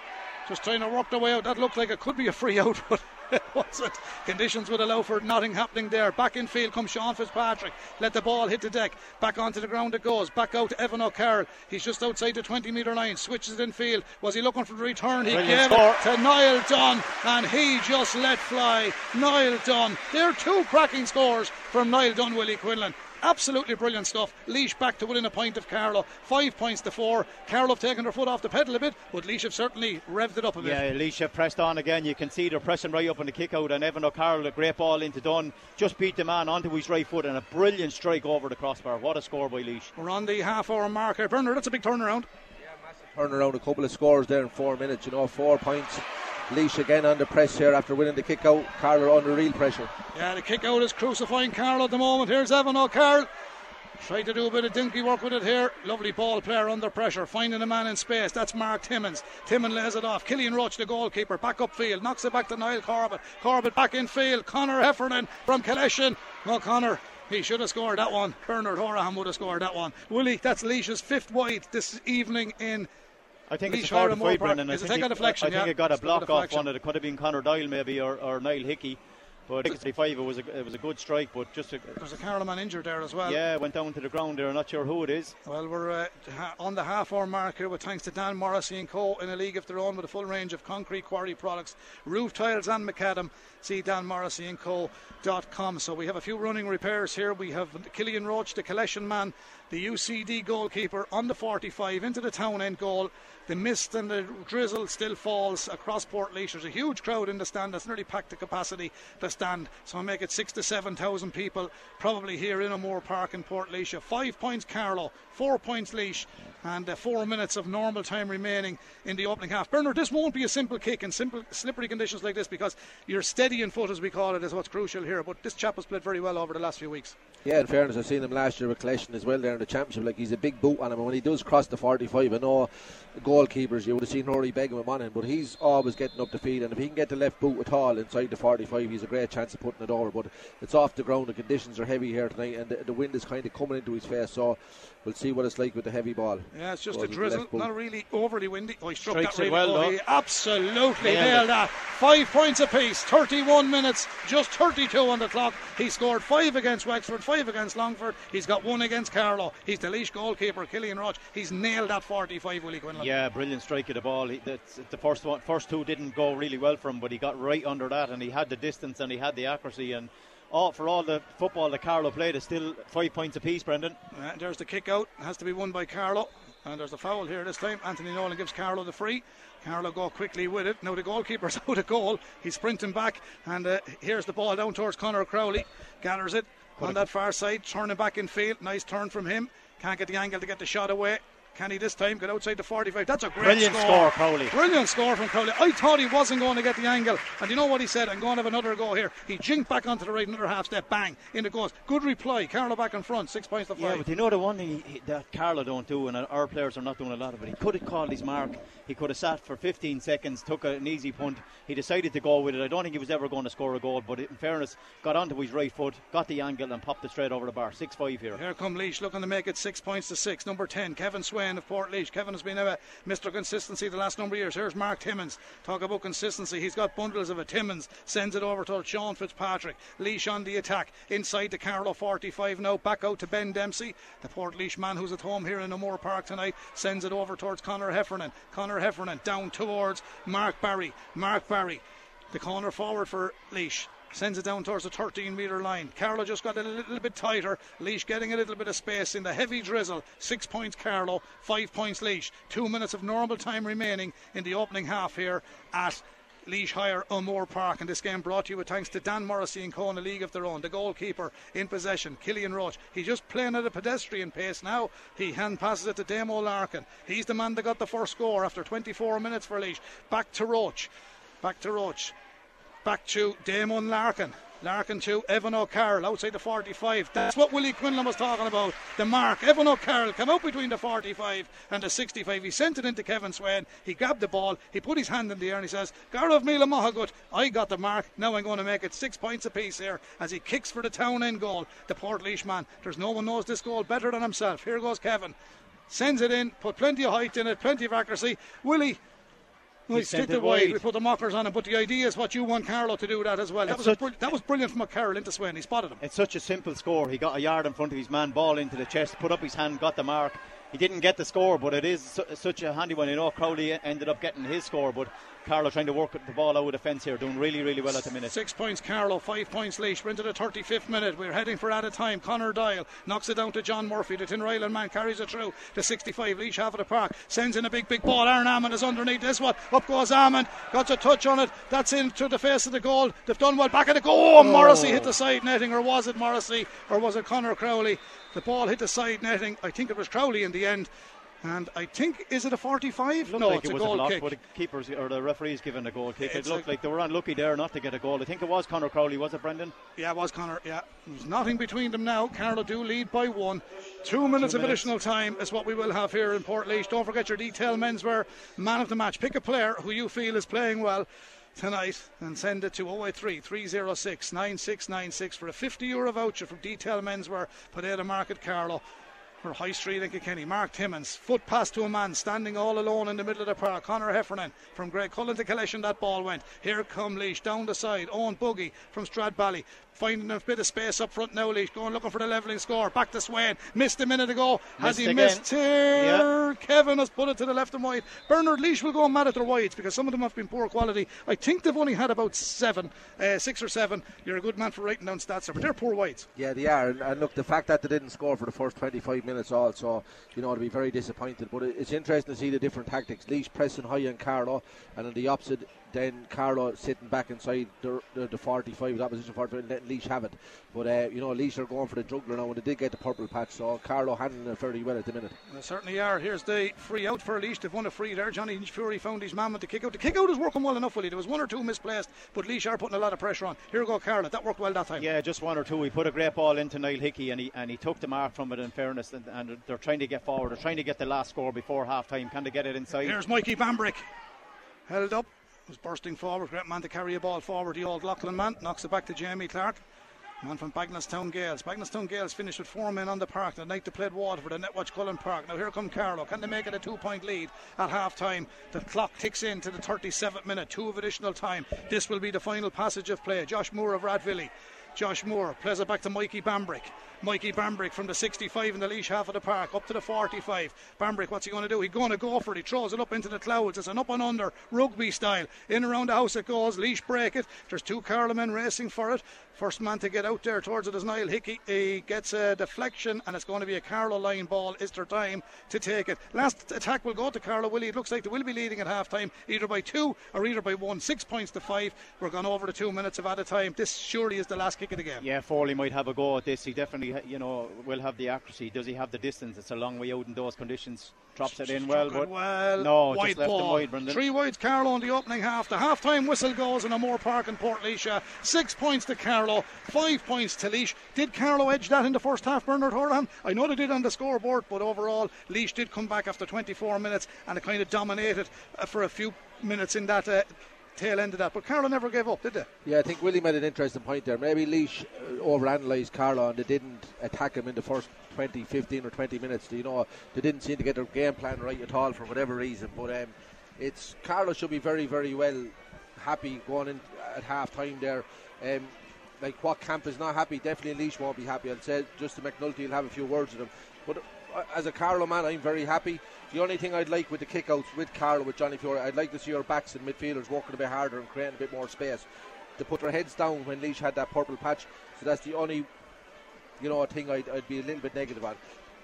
Just trying to work their way out. That looked like it could be a free [laughs] out, but [laughs] it wasn't. Conditions would allow for nothing happening there. Back in field comes Sean Fitzpatrick. Let the ball hit the deck. Back onto the ground it goes. Back out to Evan O'Carroll. He's just outside the 20 metre line. Switches it in field. Was he looking for the return? He Brilliant gave score. it to Niall Dunn, and he just let fly. Niall Dunn. There are two cracking scores from Niall Dunn, Willie Quinlan. Absolutely brilliant stuff. Laois back to within a point of Carlow. Five points to four. Carlow have taken their foot off the pedal a bit, but Laois have certainly revved it up a bit. Yeah, Alicia pressed on again. You can see they're pressing right up on the kick out, and Evan O'Carroll, a great ball into Dunn, just beat the man onto his right foot, and a brilliant strike over the crossbar. What a score by Laois. We're on the half hour marker. Bernard, that's a big turnaround. Yeah, massive turnaround. a couple of scores there in four minutes. You know, four points. Laois again under pressure after winning the kick out. Carlow under real pressure. Yeah, the kick out is crucifying Carlow at the moment. Here's Evan O'Carroll. Tried to do a bit of dinky work with it here. Lovely ball player under pressure, finding a man in space. That's Mark Timmins. Timmins lays it off. Killian Roche, the goalkeeper, back up field, knocks it back to Niall Corbett. Corbett back in field. Connor Heffernan from Killeshin. Well, Connor. He should have scored that one. Bernard Horahan would have scored that one. Willie, that's Laois's fifth white this evening in I think it's a Moore. Brendan. I think take a he- deflection, I think yeah? it got a block off one. It could have been Conor Doyle maybe or, or Niall Hickey. But 65, it was a it was a good strike, but just a, There's a Carlow man injured there as well. yeah, went down to the ground there. I'm not sure who it is. Well, we're uh, ha- on the half hour mark here with thanks to Dan Morrissey and Co. in a league of their own with a full range of concrete quarry products, roof tiles and macadam. See Dan Morrissey and Co.com. So we have a few running repairs here. We have Killian Roche, the collection man, the UCD goalkeeper on the 45 into the town end goal. The mist and the drizzle still falls across Port There's a huge crowd in the stand that's nearly packed to capacity, the stand. So I make it six to seven thousand people probably here in O'Moore Park in Port Five points Carlow, four points Laois, and uh, four minutes of normal time remaining in the opening half. Bernard, this won't be a simple kick in simple slippery conditions like this because you're steady in foot, as we call it, is what's crucial here. But this chap has played very well over the last few weeks. Yeah, in fairness, I've seen him last year with Collection as well there in the championship. Like he's a big boot on him, and when he does cross the 45, I know goalkeepers you would have seen Rory Beggan him on him, but he's always getting up the field, and if he can get the left boot at all inside the 45, he's a great chance of putting it over. But it's off the ground. The conditions are heavy here tonight, and the, the wind is kind of coming into his face. So we'll see what it's like with the heavy ball. Yeah, it's just Goes a drizzle, not really overly windy. Oh, he struck Strikes that it really well, oh, though. he absolutely Nailed nailed that. Five points apiece, 31 minutes, just 32 on the clock. He scored five against Wexford, five against Longford. He's got one against Carlow. He's the Laois goalkeeper, Killian Roche. He's nailed that 45, Willie Quinlan. Yeah, brilliant strike of the ball. He, the first one, first two didn't go really well for him, but he got right under that, and he had the distance and he had the accuracy. And all, for all the football that Carlow played, it's still five points apiece, Brendan. Uh, there's the kick out, has to be won by Carlow. And there's a foul here this time. Anthony Nolan gives Carlow the free. Carlow go quickly with it. Now the goalkeeper's [laughs] out of goal. He's sprinting back. And uh, here's the ball down towards Connor Crowley. Gathers it on that far side, turning back in field. Nice turn from him. Can't get the angle to get the shot away. Can he this time get outside the 45? That's a great Brilliant score, Crowley. Brilliant score from Crowley. I thought he wasn't going to get the angle. And you know what he said? I'm going to have another go here. He jinked back onto the right, another half step, bang, in it goes. Good reply. Carlow back in front, six points to five. Yeah, but you know the one thing he, that Carlow don't do, and our players are not doing a lot of it. He could have called his mark. He could have sat for 15 seconds, took an easy punt. He decided to go with it. I don't think he was ever going to score a goal, but in fairness, got onto his right foot, got the angle, and popped it straight over the bar. 6 5 here. Here come Laois looking to make it six points to six. Number 10, Kevin Swain of Portlaoise. Kevin has been a Mr. Consistency the last number of years. Here's Mark Timmins. Talk about consistency. He's got bundles of it. Timmins sends it over to Sean Fitzpatrick. Laois on the attack. Inside the Carlow 45 now. Back out to Ben Dempsey. The Portlaoise man who's at home here in O'Moore Park tonight sends it over towards Connor Heffernan. Connor Heffernan down towards Mark Barry. Mark Barry. The corner forward for Laois sends it down towards the 13 metre line. Carlow just got a little bit tighter. Laois getting a little bit of space in the heavy drizzle. Six points Carlow, five points Laois. Two minutes of normal time remaining in the opening half here at Laois Higher O'Moore Park. And this game brought to you with thanks to Dan Morrissey and Kona League of their own. The goalkeeper in possession, Killian Roche. He's just playing at a pedestrian pace now. He hand passes it to Damo Larkin. He's the man that got the first score after 24 minutes for Laois. Back to Roche. Back to Roche. Back to Damon Larkin. Larkin to Evan O'Carroll outside the 45. That's what Willie Quinlan was talking about. The mark. Evan O'Carroll come out between the 45 and the 65. He sent it into Kevin Swain. He grabbed the ball. He put his hand in the air and he says, Garav Mila Mahagut, I got the mark. Now I'm going to make it six points apiece here as he kicks for the town end goal. The Port man. There's no one knows this goal better than himself. Here goes Kevin. Sends it in, put plenty of height in it, plenty of accuracy. Willie we stick it wide. We put the mockers on him, but the idea is what you want Carlow to do that as well. That was, br- that was brilliant from Carroll into Swain. He spotted him. It's such a simple score. He got a yard in front of his man, ball into the chest, put up his hand, got the mark. He didn't get the score, but it is su- such a handy one. You know, Crowley ended up getting his score, but Carlow trying to work the ball out of the fence here, doing really, really well at the minute. Six points, Carlow, five points, Laois. We're into the 35th minute. We're heading for added time. Connor Doyle knocks it down to John Murphy. The Tinryland man carries it through to 65. Laois half of the park sends in a big, big ball. Aaron Amond is underneath this one. Up goes Amond. Got a touch on it. That's into the face of the goal. They've done well. Back at the goal. Oh, oh, Morrissey hit the side netting, or was it Morrissey, or was it Connor Crowley? The ball hit the side netting. I think it was Crowley in the end. And I think is it a 45? Looked no, like it's it a was goal a block, kick. but the keepers or the referees given a goal kick. It's it looked a- like they were unlucky there not to get a goal. I think it was Connor Crowley, was it, Brendan? Yeah, it was Connor. Yeah, there's nothing between them now. Carlow do lead by one. Two minutes of minutes. additional time is what we will have here in Port Don't forget your detail menswear man of the match. Pick a player who you feel is playing well tonight and send it to 083 306 9696 for a 50 euro voucher from Detail Menswear, Potato Market, Carlow. For High Street in Kilkenny, Mark Timmins, foot pass to a man standing all alone in the middle of the park. Connor Heffernan from Graiguecullen to collection. That ball went. Here come Laois down the side. Owen Buggy from Stradbally finding a bit of space up front now. Laois going looking for the levelling score. Back to Swain. Missed a minute ago. Has Missed he again. missed here? Kevin has put it to the left and wide. Bernard Laois will go mad at their wides because some of them have been poor quality. I think they've only had about seven, uh, six or seven. You're a good man for writing down stats but they're poor wides. Yeah, they are. And, and look, the fact that they didn't score for the first 25 minutes all. So, you know, to be very disappointed. But it's interesting to see the different tactics. Laois pressing high on Carlow, and on the opposite, then Carlow sitting back inside the, the, the 45, the opposition 45, and letting Laois have it. But, uh, you know, Laois are going for the juggler now, and they did get the purple patch, so Carlow handling it very well at the minute. They certainly are. Here's the free out for Laois. They've won a free there. Johnny Fury found his man with the kick out. The kick out is working well enough, Willie. There was one or two misplaced, but Laois are putting a lot of pressure on. Here we go, Carlow. That worked well that time. Yeah, just one or two. He put a great ball into Niall Hickey and he and he took the mark from it. In fairness, and, and they're trying to get forward. They're trying to get the last score before half time. Can they get it inside? Here's Mikey Bambrick. Held up. Was bursting forward. Great man to carry a ball forward. The old Leighlin man. Knocks it back to Jamie Clark. Man from Bagnallstown Gales. Bagnallstown Gales finished with four men on the park. The night they played Waterford and Netwatch Cullen Park. Now here come Carlow. Can they make it a two point lead at half time? The clock ticks in to the 37th minute. Two of additional time. This will be the final passage of play. Josh Moore of Rathvilly. Josh Moore plays it back to Mikey Bambrick. Mikey Bambrick from the 65 in the Laois half of the park up to the 45. Bambrick, what's he going to do? He's going to go for it. He throws it up into the clouds. It's an up and under rugby style. In around the house it goes. Laois break it. There's two Carlow men racing for it. First man to get out there towards it is Niall Hickey. He gets a deflection and it's going to be a Carlow line ball. Is there time to take it? Last attack will go to Carlow Willie. It looks like they will be leading at half time either by two or either by one. Six points to five. We're gone over the two minutes of added time. This surely is the last kick of the game. Yeah, Foley might have a go at this. He definitely he, you know, will have the accuracy? Does he have the distance? It's a long way out in those conditions. Drops it in well, but well, no, wide just left ball. him wide, Brendan. Three wides, Carlow in the opening half. The half time whistle goes in O'Moore Park in Port Six points to Carlow, five points to Laois. Did Carlow edge that in the first half, Bernard Horan? I know they did on the scoreboard, but overall, Laois did come back after 24 minutes and it kind of dominated uh, for a few minutes in that. Uh, tail end of that, but Carlow never gave up, did they? Yeah, I think Willie made an interesting point there. Maybe Laois uh, overanalyzed Carlow and they didn't attack him in the first 20, 15 or 20 minutes. You know, they didn't seem to get their game plan right at all for whatever reason. But um, it's Carlow should be very, very well happy going in at half time there. Um, like what camp is not happy, definitely Laois won't be happy. I'd say Justin McNulty he'll have a few words with him. But uh, as a Carlow man, I'm very happy. The only thing I'd like with the kickouts with Carlow, with Johnny Fiore, I'd like to see our backs and midfielders working a bit harder and creating a bit more space. To put their heads down when Laois had that purple patch. So that's the only, you know, thing I'd, I'd be a little bit negative on.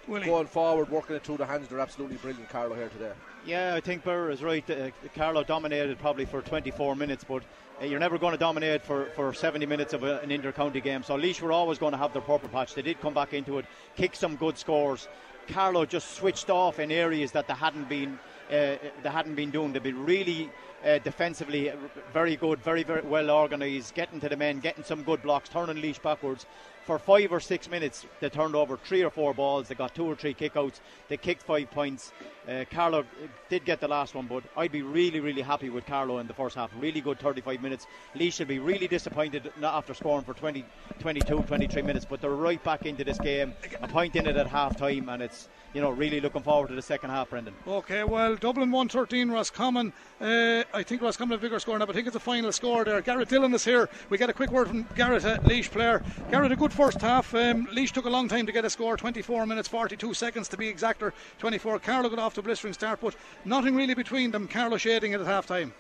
Willie. Going forward, working it through the hands, they're absolutely brilliant, Carlow, here today. Yeah, I think Burr is right. Uh, Carlow dominated probably for 24 minutes, but uh, you're never going to dominate for, for 70 minutes of a, an inter-county game. So Laois were always going to have their purple patch. They did come back into it, kick some good scores. Carlow just switched off in areas that they hadn't been uh, they hadn't been doing. They've been really uh, defensively very good, very very well organised, getting to the men, getting some good blocks, turning Laois backwards. For five or six minutes, they turned over three or four balls. They got two or three kickouts. They kicked five points. Uh, Carlow did get the last one, but I'd be really, really happy with Carlow in the first half. Really good 35 minutes. Lee should be really disappointed after scoring for 20, 22, 23 minutes, but they're right back into this game. A point in it at half time, and it's you know really looking forward to the second half, Brendan. Okay, well, Dublin 113, Roscommon. Uh, I think Roscommon a bigger score now, but I think it's a final score there. Garrett Dillon is here. We get a quick word from Garrett, a Laois player. Garrett, a good first half. Um, Laois took a long time to get a score 24 minutes, 42 seconds to be exact, or 24. Carlow got off to blistering start, but nothing really between them. Carlow shading it at half time.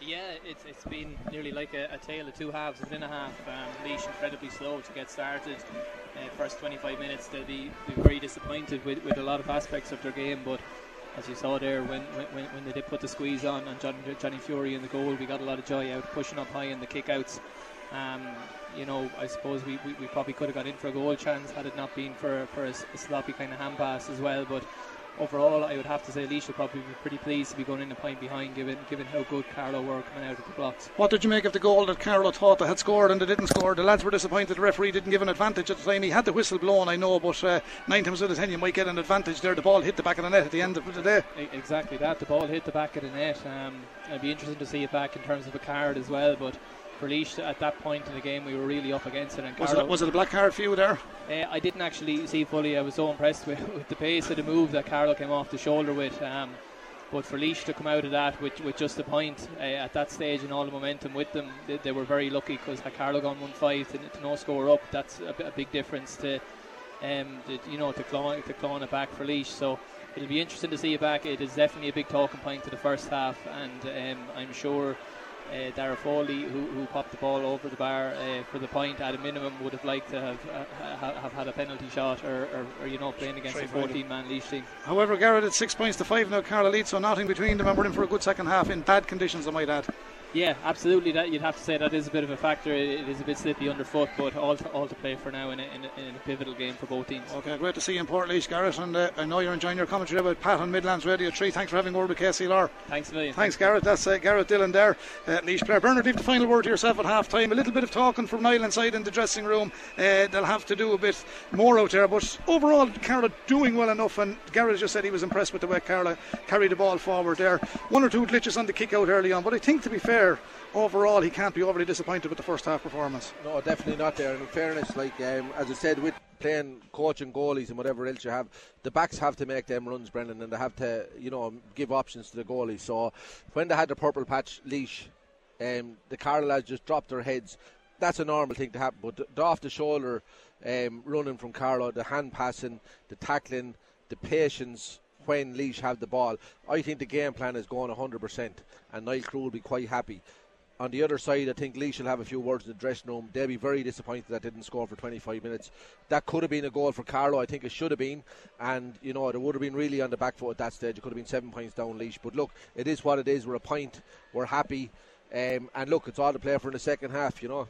Yeah, it's, it's been nearly like a, a tale of two halves within a half. Um, Laois incredibly slow to get started. Uh, first 25 minutes, they'll be, be very disappointed with, with a lot of aspects of their game, but as you saw there, when, when, when they did put the squeeze on on Johnny, Johnny Fury in the goal, we got a lot of joy out pushing up high in the kickouts. Um, you know, I suppose we, we, we, probably could have got in for a goal chance had it not been for, for a, a sloppy kind of hand pass as well. But overall, I would have to say Laois will probably be pretty pleased to be going in a point behind, given given how good Carlow were coming out of the blocks. What did you make of the goal that Carlow thought they had scored and they didn't score? The lads were disappointed the referee didn't give an advantage at the time. He had the whistle blown, I know, but uh, nine times out of ten you might get an advantage there. The ball hit the back of the net at the end of the day. Exactly that. The ball hit the back of the net. Um, it'd be interesting to see it back in terms of a card as well, but for Laois at that point in the game, we were really up against it. And was, it, was it a black card for you there? Uh, I didn't actually see fully. I was so impressed [laughs] with, with the pace of the move that Carlow came off the shoulder with. Um, but for Laois to come out of that with, with just a point uh, at that stage and all the momentum with them, they, they were very lucky because had Carlow gone 1 5 to, to, no score up, that's a, a big difference to, um, the, you know, to clawing, to clawing it back for Laois. So it'll be interesting to see it back. It is definitely a big talking point to the first half, and um, I'm sure uh, Dara Foley, who, who popped the ball over the bar uh, for the point, at a minimum would have liked to have uh, have had a penalty shot or, or, or you know playing against a 14 man Laois team. However, Garrett at six points to five now. Carlow leads, so nothing between them, and we're in for a good second half in bad conditions, I might add. Yeah, absolutely. That you'd have to say that is a bit of a factor. it, it is a bit slippy underfoot, but all to, all to play for now in a, in, a, in a, pivotal game for both teams. Okay, great to see you in Port Garrett, and uh, I know you're enjoying your commentary about Pat on Midlands Radio 3. Thanks for having word with KCLR. Thanks a million. Thanks, Garrett. That's uh, Garrett Dillon there, uh, Laois player. Bernard, leave the final word to yourself at half time. A little bit of talking from Niall inside in the dressing room. Uh, they'll have to do a bit more out there, but overall, Carlow doing well enough, and Garrett just said he was impressed with the way Carlow carried the ball forward there. One or two glitches on the kick out early on, but I think to be fair, overall he can't be overly disappointed with the first half performance. No, definitely not there. And in fairness, like um, as I said, with playing coaching goalies and whatever else you have, the backs have to make them runs, Brendan, and they have to, you know, give options to the goalies. So when they had the purple patch Laois, um, the Carlow lads just dropped their heads. That's a normal thing to happen, but the off the shoulder um, running from Carlow, the hand passing, the tackling, the patience when Laois have the ball. I think the game plan is going 100%, and Niall Carew will be quite happy on the other side, I think Laois will have a few words in the dressing room. They'll be very disappointed that didn't score for 25 minutes. That could have been a goal for Carlow. I think it should have been. And, you know, it would have been really on the back foot at that stage. It could have been seven points down Laois. But look, it is what it is. We're a point. We're happy. Um, and look, it's all to play for in the second half, you know.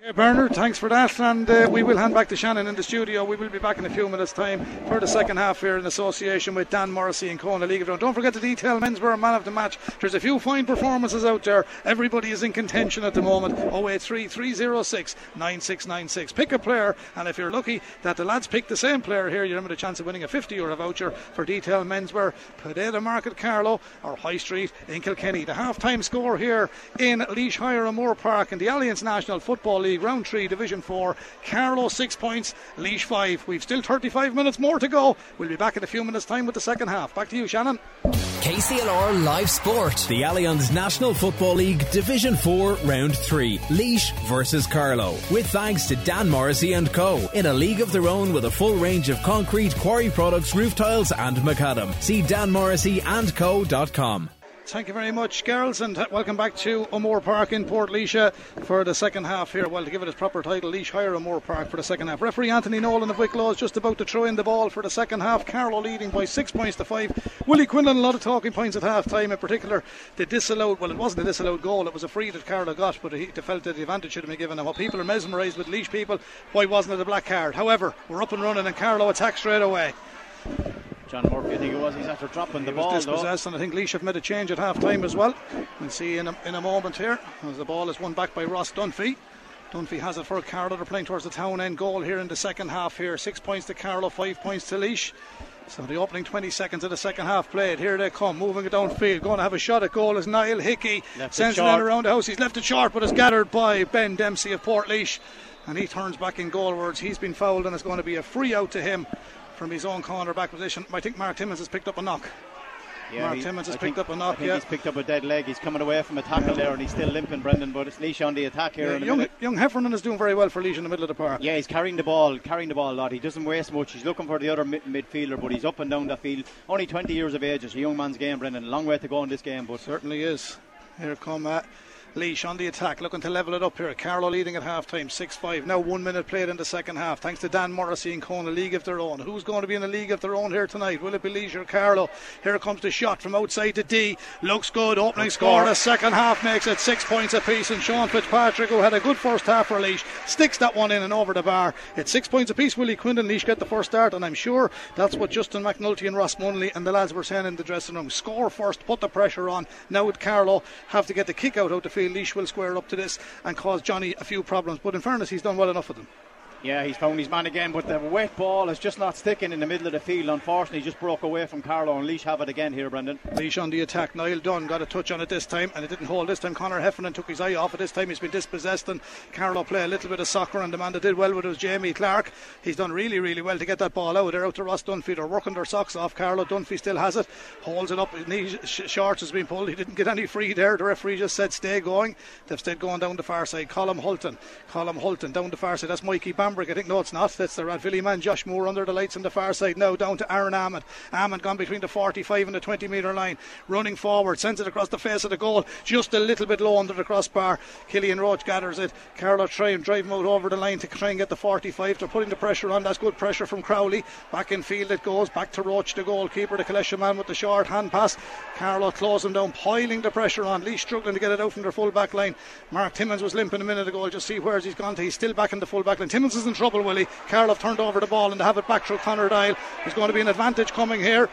Yeah, Bernard, thanks for that. And uh, we will hand back to Shannon in the studio. We will be back in a few minutes' time for the second half here in association with Dan Morrissey and Kona League of Don't forget to detail Mensborough man of the match. There's a few fine performances out there. Everybody is in contention at the moment. 083 306 9696. Pick a player, and if you're lucky that the lads pick the same player here, you're have a chance of winning a 50 euro voucher for detail Mensborough, Potato Market, Carlow, or High Street in Kilkenny. The half time score here in Laois Higher and Moore Park in the Allianz National Football League. League, round three, Division four. Carlow six points, Laois five. We've still 35 minutes more to go. We'll be back in a few minutes' time with the second half. Back to you, Shannon. KCLR Live Sport. The Allianz National Football League Division 4 Round 3. Laois versus Carlow. With thanks to Dan Morrissey and Co. In a league of their own with a full range of concrete, quarry products, roof tiles and macadam. See Dan Morrissey and danmorrisseyandco.com. Thank you very much, girls, and welcome back to O'Moore Park in Portlaoise for the second half here. Well, to give it its proper title, Laois Higher O'Moore Park for the second half. Referee Anthony Nolan of Wicklow is just about to throw in the ball for the second half. Carlow leading by six points to five. Willie Quinlan, a lot of talking points at half time, in particular, the disallowed, well, it wasn't a disallowed goal, it was a free that Carlow got, but he felt that the advantage should have been given. And what people are mesmerised with Laois people, why wasn't it a black card? However, we're up and running, and Carlow attack straight away. John Murphy, I think it was. He's after dropping the he ball. Dispossessed, though. and I think Laois have made a change at half time as well. We'll see in a, in a moment here as the ball is won back by Ross Dunphy. Dunphy has it for Carlow. They're playing towards the town end goal here in the second half. Here, six points to Carlow, five points to Laois. So the opening 20 seconds of the second half played. Here they come, moving it downfield. Going to have a shot at goal is Niall Hickey. Left Sends it, it around the house. He's left it short, but it's gathered by Ben Dempsey of Portlaoise. And he turns back in goalwards. He's been fouled, and it's going to be a free out to him from his own corner back position. I think Mark Timmins has picked up a knock. Yeah, Mark he, Timmins has I picked think, up a knock. yeah. he's picked up a dead leg. He's coming away from a tackle there, and he's still limping, Brendan. But it's Laois on the attack here. Yeah, young, young Heffernan is doing very well for Laois in the middle of the park. Yeah, he's carrying the ball, carrying the ball a lot. He doesn't waste much. He's looking for the other mid- midfielder, but he's up and down the field. Only 20 years of age. It's a young man's game, Brendan. A long way to go in this game, but certainly is. Here come uh, Laois on the attack, looking to level it up here. Carlow leading at half time, 6 5. Now one minute played in the second half. Thanks to Dan Morrissey and Kona, league of their own. Who's going to be in a league of their own here tonight? Will it be Laois or Carlow? Here comes the shot from outside to D. Looks good. Opening score the second half makes it six points apiece. And Sean Fitzpatrick, who had a good first half for Laois, sticks that one in and over the bar. It's six points apiece. Willie Quinlan Laois get the first start, and I'm sure that's what Justin McNulty and Ross Munley and the lads were saying in the dressing room. Score first, put the pressure on. Now would Carlow have to get the kick out out the field. Laois will square up to this and cause Johnny a few problems. But in fairness, he's done well enough with them. Yeah, he's found his man again, but the wet ball is just not sticking in the middle of the field. Unfortunately, he just broke away from Carlow, and Laois have it again here, Brendan. Laois on the attack. Niall Dunn got a touch on it this time, and it didn't hold this time. Connor Heffernan took his eye off it this time. He's been dispossessed, and Carlow play a little bit of soccer, and the man that did well with it was Jamie Clark. He's done really, really well to get that ball out. They're out to Ross Dunphy. They're working their socks off. Carlow Dunphy still has it, holds it up. His knee shorts has been pulled. He didn't get any free there. The referee just said stay going. They've stayed going down the far side. Colm Hulton. Colm Hulton down the far side. That's Mikey Bambrick. I think no, it's not. That's the Rathvilly man, Josh Moore, under the lights on the far side now, down to Aaron Amond. Amond gone between the 45 and the 20 metre line, running forward, sends it across the face of the goal, just a little bit low under the crossbar. Killian Roche gathers it. Carlow try and drive him out over the line to try and get the 45. They're putting the pressure on. That's good pressure from Crowley. Back in field it goes, back to Roche, the goalkeeper, the Collection man with the short hand pass. Carlow closing down, piling the pressure on. Lee struggling to get it out from their full back line. Mark Timmins was limping a minute ago. Just see where he's gone to. He's still back in the full back line. Timmins is in trouble, Willie. Carlow turned over the ball and they have it back through Connor Doyle. There's going to be an advantage coming here.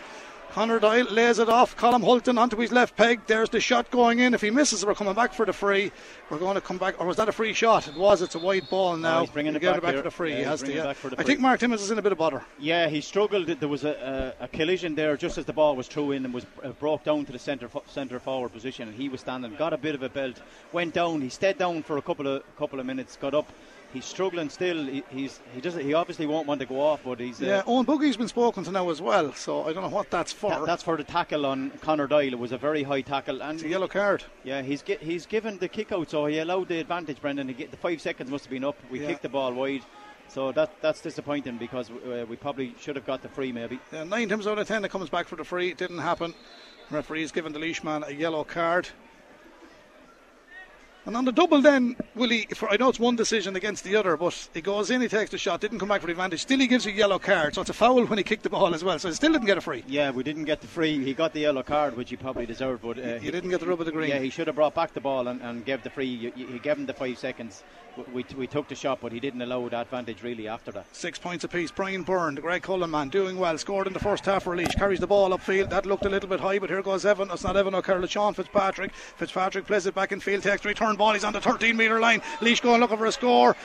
Connor Doyle lays it off. Colm Hulton onto his left peg. There's the shot going in. If he misses, we're coming back for the free. We're going to come back. Or was that a free shot? It was. It's a wide ball now. Oh, he's bringing it back, it back for the free. Yeah, he has to. Yeah. I think Mark Timmins is in a bit of bother. Yeah, he struggled. There was a, a, a collision there just as the ball was through in and was uh, broke down to the centre centre forward position. And he was standing, got a bit of a belt, went down. He stayed down for a couple of couple of minutes, got up he's struggling still. He, he's he doesn't he obviously won't want to go off, but he's uh, yeah. Owen Boogie's been spoken to now as well, so I don't know what that's for. That, that's for the tackle on Connor Doyle. It was a very high tackle and it's a yellow card. Yeah, he's he's given the kick out, so he allowed the advantage. Brendan, get, the five seconds must have been up. We yeah. kicked the ball wide. So that that's disappointing because uh, we probably should have got the free maybe. Yeah, nine times out of ten it comes back for the free. It didn't happen. Referee's given the Laois man a yellow card. And on the double, then Willie, for I know it's one decision against the other, but he goes in, he takes the shot, didn't come back for the advantage. Still, he gives a yellow card, so it's a foul when he kicked the ball as well. So he still didn't get a free. Yeah, we didn't get the free. He got the yellow card, which he probably deserved, but uh, he, didn't get the rub of the green. Yeah, he should have brought back the ball and, and gave the free. He gave him the five seconds. We, we took the shot, but he didn't allow that advantage really after that. Six points apiece. Brian Byrne, the Graiguecullen man, doing well. Scored in the first half for Laois. Carries the ball upfield. That looked a little bit high, but here goes Evan. It's not Evan O'Carroll, Sean Fitzpatrick. Fitzpatrick plays it back in field. Takes return ball. He's on the 13 metre line. Laois going looking for a score.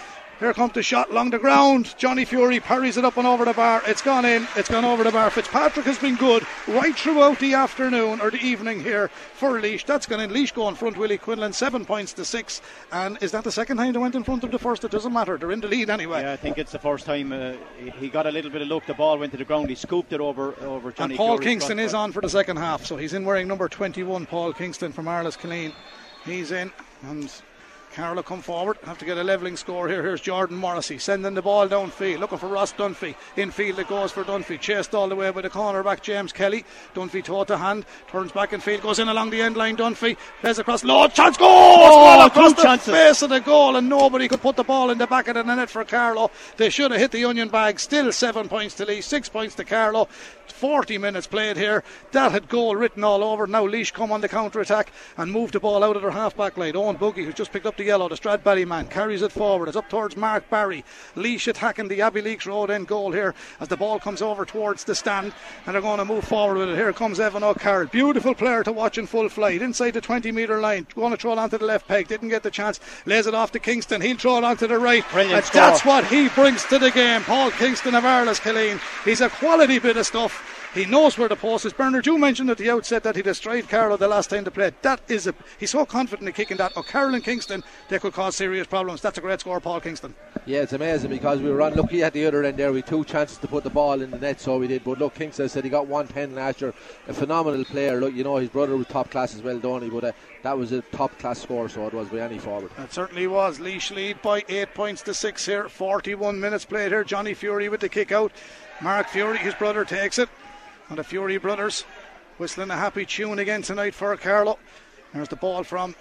Here comes the shot along the ground. Johnny Fury parries it up and over the bar. It's gone in. It's gone over the bar. Fitzpatrick has been good right throughout the afternoon or the evening here for Laois. That's gone in. Laois go in front. Willie Quinlan seven points to six. And is that the second time they went in front of the first? It doesn't matter. They're in the lead anyway. Yeah, I think it's the first time uh, he got a little bit of luck. The ball went to the ground. He scooped it over over Johnny. And Paul Fury's Kingston is on for the second half. So he's in wearing number 21. Paul Kingston from Arles Killeen. He's in and. Carlow come forward, have to get a levelling score here. Here's Jordan Morrissey sending the ball downfield, looking for Ross Dunphy. Infield it goes for Dunphy, chased all the way by the corner back James Kelly. Dunphy toe to hand, turns back in field, goes in along the end line. Dunphy plays across, Lord, chance goal! Oh, across the chances. face of the goal, and nobody could put the ball in the back of the net for Carlow. They should have hit the onion bag. Still seven points to Lee, six points to Carlow. 40 minutes played here. That had goal written all over. Now Laois come on the counter attack and move the ball out of their half back line. Owen Boogie, who's just picked up the yellow, the Stradbally man, carries it forward. It's up towards Mark Barry. Laois attacking the Abbeyleix Road end goal here as the ball comes over towards the stand and they're going to move forward with it. Here comes Evan O'Carroll. Beautiful player to watch in full flight. Inside the 20 metre line. Going to throw it onto the left peg. Didn't get the chance. Lays it off to Kingston. He'll throw it onto the right. Brilliant and score. that's what he brings to the game. Paul Kingston of Arles Killeen. He's a quality bit of stuff. He knows where the post is. Bernard, you mentioned at the outset that he destroyed Carlow the last time they played. That is a he's so confident in kicking that. O'Carroll and Kingston, they could cause serious problems. That's a great score, Paul Kingston. Yeah, it's amazing because we were unlucky at the other end there. We two chances to put the ball in the net, so we did. But look, Kingston said he got 110 last year. A phenomenal player. Look, you know, his brother was top class as well, don't he? But uh, that was a top class score, so it was by any forward. It certainly was. Laois lead by eight points to six here. 41 minutes played here. Johnny Fury with the kick out. Mark Fury, his brother, takes it. And the Fury brothers whistling a happy tune again tonight for Carlow. There's the ball from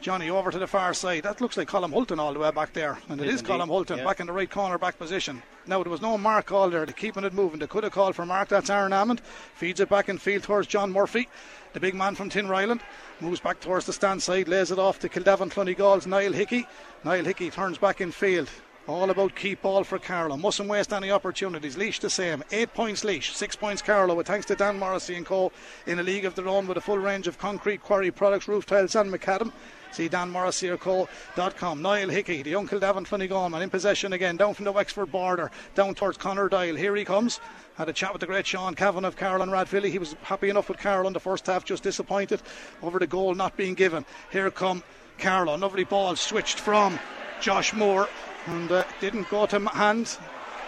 Johnny over to the far side. That looks like Colin Hulton all the way back there. And it It is is Colin Hulton yeah. back in the right corner back position. Now there was no mark call there. They're keeping it moving. They could have called for mark. That's Aaron Amond. Feeds it back in field towards John Murphy. The big man from Tinryland moves back towards the stand side, lays it off to Kildavin Clonegall's Niall Hickey. Niall Hickey turns back in field. All about keep ball for Carlow. Mustn't waste any opportunities. Laois the same. Eight points Laois, six points Carlow. With thanks to Dan Morrissey and Co. in a league of their own with a full range of concrete quarry products, roof tiles, and macadam. See Dan Morrissey or Co.com. Niall Hickey, the Uncle Davin man in possession again, down from the Wexford border, down towards Connor Doyle. Here he comes. Had a chat with the great Sean Cavan of Carroll and Rathvilly. He was happy enough with Carroll in the first half, just disappointed over the goal not being given. Here come Carlow. Lovely ball switched from Josh Moore and uh, didn't go to m- hand.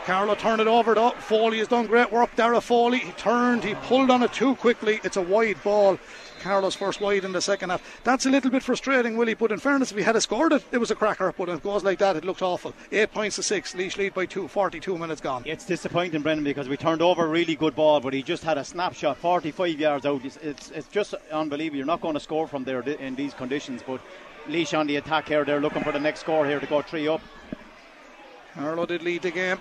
Carlow turned it over though. Foley has done great work. Dara Foley, he turned, he pulled on it too quickly. It's a wide ball. Carlow's first wide in the second half. That's a little bit frustrating, Willie, but in fairness, if he had scored it, it was a cracker. But if it goes like that, it looked awful. Eight points to six. Laois lead by two. 42 minutes gone. It's disappointing, Brendan, because we turned over a really good ball, but he just had a snapshot 45 yards out. It's, it's, it's just unbelievable. You're not going to score from there in these conditions, but Laois on the attack here. They're looking for the next score here to go three up. Carlow did lead the game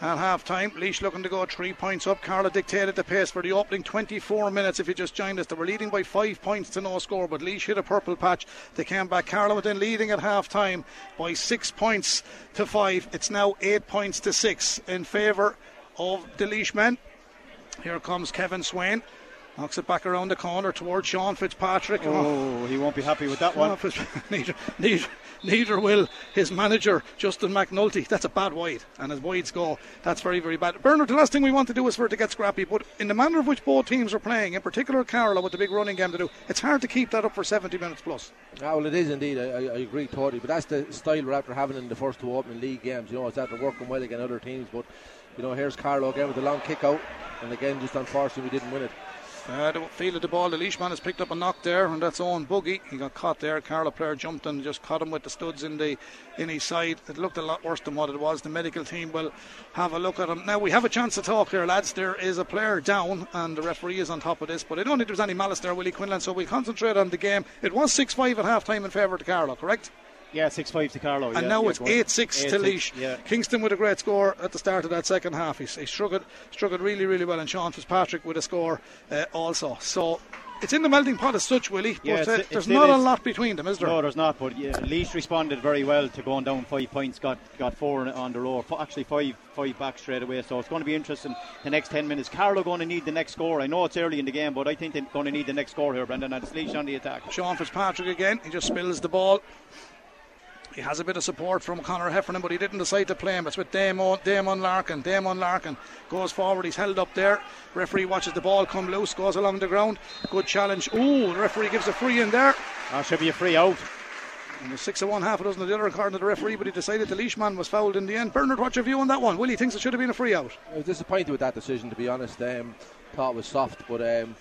at half time. Laois looking to go three points up. Carlow dictated the pace for the opening 24 minutes. If you just joined us, they were leading by five points to no score, but Laois hit a purple patch. They came back. Were then leading at half time by six points to five. It's now eight points to six in favour of the Laois men. Here comes Kevin Swain. Knocks it back around the corner towards Sean Fitzpatrick. Oh, he won't be happy with that one. neither, [laughs] neither, neither will his manager, Justin McNulty. That's a bad wide, and as wides go, that's very, very bad. Bernard, the last thing we want to do is for it to get scrappy, but in the manner of which both teams are playing, in particular Carlow with the big running game to do, it's hard to keep that up for 70 minutes plus. Ah, well, it is indeed. I, I, agree totally. But that's the style we're after having in the first two opening league games. You know, it's after working well against other teams. But you know, here's Carlow again with a long kick out, and again, just unfortunately, we didn't win it. Uh, the field of the ball, the leashman has picked up a knock there, and that's on Boogie. He got caught there. Carlow player jumped and just caught him with the studs in the in his side. It looked a lot worse than what it was. The medical team will have a look at him. Now we have a chance to talk here, lads. There is a player down, and the referee is on top of this. But I don't think there's any malice there, Willie Quinlan. So we'll concentrate on the game. It was six-five at half time in favour of Carlow, correct? Yeah, six five to Carlow. And yeah, now it's 8 6 to 8-6, Laois. Yeah. Kingston with a great score at the start of that second half. He's, he struggled, struggled really, really well. And Sean Fitzpatrick with a score uh, also. So it's in the melting pot as such, Willie. But Yeah, uh, there's not a lot between them, is there? No, there's not. But yeah, Laois responded very well to going down five points. Got got four on- the row. Actually, five five back straight away. So it's going to be interesting. The next ten minutes. Carlow going to need the next score. I know it's early in the game, but I think they're going to need the next score here, Brendan. And it's Laois on the attack. Sean Fitzpatrick again. He just spills the ball. He has a bit of support from Conor Heffernan, but he didn't decide to play him. It's with Damon, Damon Larkin. Damon Larkin goes forward. He's held up there. Referee watches the ball come loose, goes along the ground. Good challenge. Ooh, the referee gives a free in there. That should be a free out. And six of one, half a dozen of the other, according to the referee, but he decided the leashman was fouled in the end. Bernard, what's your view on that one? Willie thinks it should have been a free out. I was disappointed with that decision, to be honest. Um, thought it was soft, but um,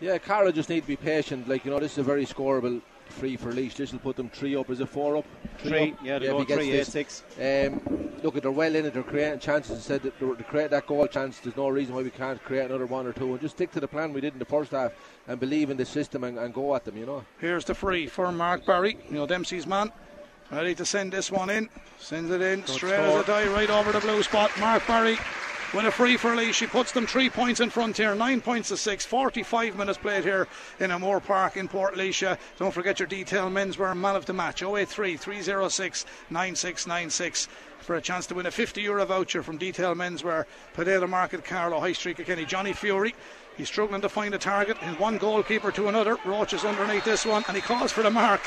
yeah, Carlow just need to be patient. Like you know, this is a very scoreable free for Laois. This will put them three up. Is it four up? Three. up? Yeah, they if go he three, six. Um, look, at they're well in it. They're creating chances. I said that they're, create that goal chance. There's no reason why we can't create another one or two and just stick to the plan we did in the first half and believe in the system and, and go at them. You know. Here's the free for Mark Barry, you know, Dempsey's man. Ready to send this one in. Sends it in straight as a die right over the blue spot. Mark Barry with a free for Lee. She puts them three points in front here. Nine points to six. 45 minutes played here in O'Moore Park in Portlaoise. Don't forget your detail menswear man of the match 083 306 9696 for a chance to win a 50 euro voucher from Detail Menswear, Potato Market, Carlow, High Street, Kilkenny. Johnny Fury. He's struggling to find a target in one goalkeeper to another. Roche is underneath this one and he calls for the mark.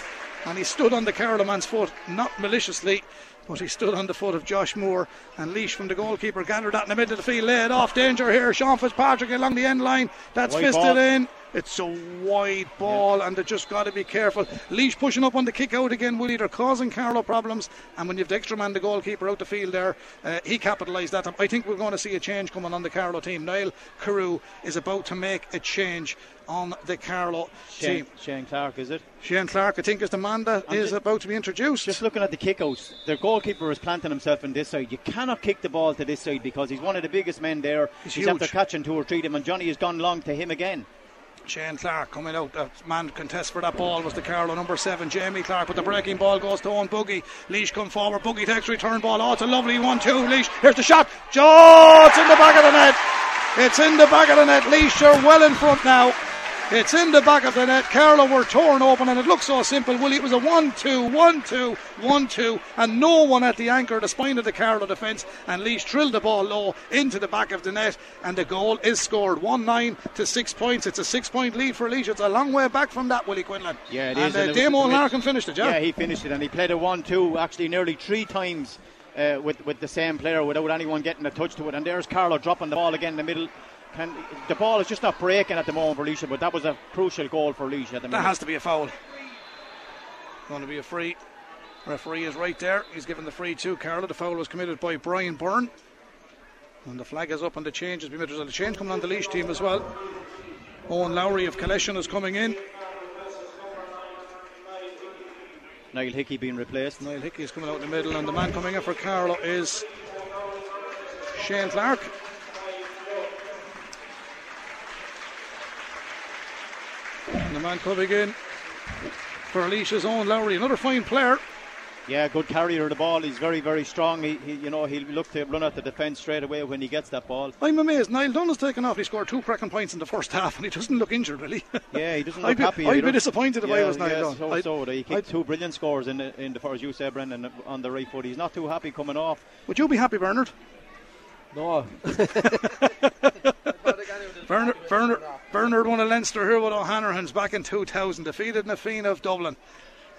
And he stood on the Carlow man's foot, not maliciously, but he stood on the foot of Josh Moore. And Leash from the goalkeeper gathered that in the middle of the field, laid off danger here. Sean Fitzpatrick along the end line. That's Wide fisted ball. in. It's a wide ball, and they just got to be careful. Laois pushing up on the kick out again, Willie. They're causing Carlow problems, and when you've the extra man, the goalkeeper out the field there, uh, he capitalised that. I think we're going to see a change coming on the Carlow team. Niall Carew is about to make a change on the Carlow Shane, team. Shane Clark, is it? Shane Clark, I think, is the man that I'm is about to be introduced. Just looking at the kickouts, their goalkeeper is planting himself on this side. You cannot kick the ball to this side because he's one of the biggest men there. He's He's, after catching two or three of them, and Johnny has gone long to him again. Shane Clark coming out. That man contest for that ball was the Carlow number seven, Jamie Clark. But the breaking ball goes to Owen Boogie. Laois come forward. Boogie takes return ball. Oh, it's a lovely one, two. Laois. Here's the shot. Joe, it's in the back of the net. It's in the back of the net. Laois are well in front now. It's in the back of the net. Carlow were torn open, and it looks so simple. Willie, it was a 1 2, 1 2, 1 2, and no one at the anchor, the spine of the Carlow defence. And Laois drilled the ball low into the back of the net, and the goal is scored 1 9 to 6 points. It's a 6 point lead for Laois. It's a long way back from that, Willie Quinlan. Yeah, it and, is, Uh, and Damo Larkin finished it, yeah? Yeah, he finished it, and he played a one-two actually nearly three times uh, with with the same player without anyone getting a touch to it. And there's Carlow dropping the ball again in the middle. Can, the ball is just not breaking at the moment for Laois, but that was a crucial goal for Laois at the That has to be a foul. Going to be a free. Referee is right there. He's given the free to Carlow. The foul was committed by Brian Byrne. And the flag is up and the change has been made. There's a change coming on the Laois team as well. Owen Lowry of Killeshin is coming in. Niall Hickey being replaced. Niall Hickey is coming out in the middle. And the man coming in for Carlow is Shane Clark. And the man coming in for Laois's own Lowry. Another fine player. Yeah, good carrier of the ball. He's very, very strong. He, he you know, he'll look to run at the defence straight away when he gets that ball. I'm amazed. Niall Dunn has taken off. He scored two cracking points in the first half, and he doesn't look injured, really. [laughs] Yeah, he doesn't I'd look be, happy. I'd either. be disappointed if yeah, I was Niall yes, Dunn. So, I'd- so. He kicked I'd- two brilliant scores in the, in the as you said, Brendan, uh, on the right foot. He's not too happy coming off. Would you be happy, Bernard? No. [laughs] [laughs] Bernard, Bernard, Bernard won a Leinster here with O'Hanrahan's back in 2000, defeated Na Fianna of Dublin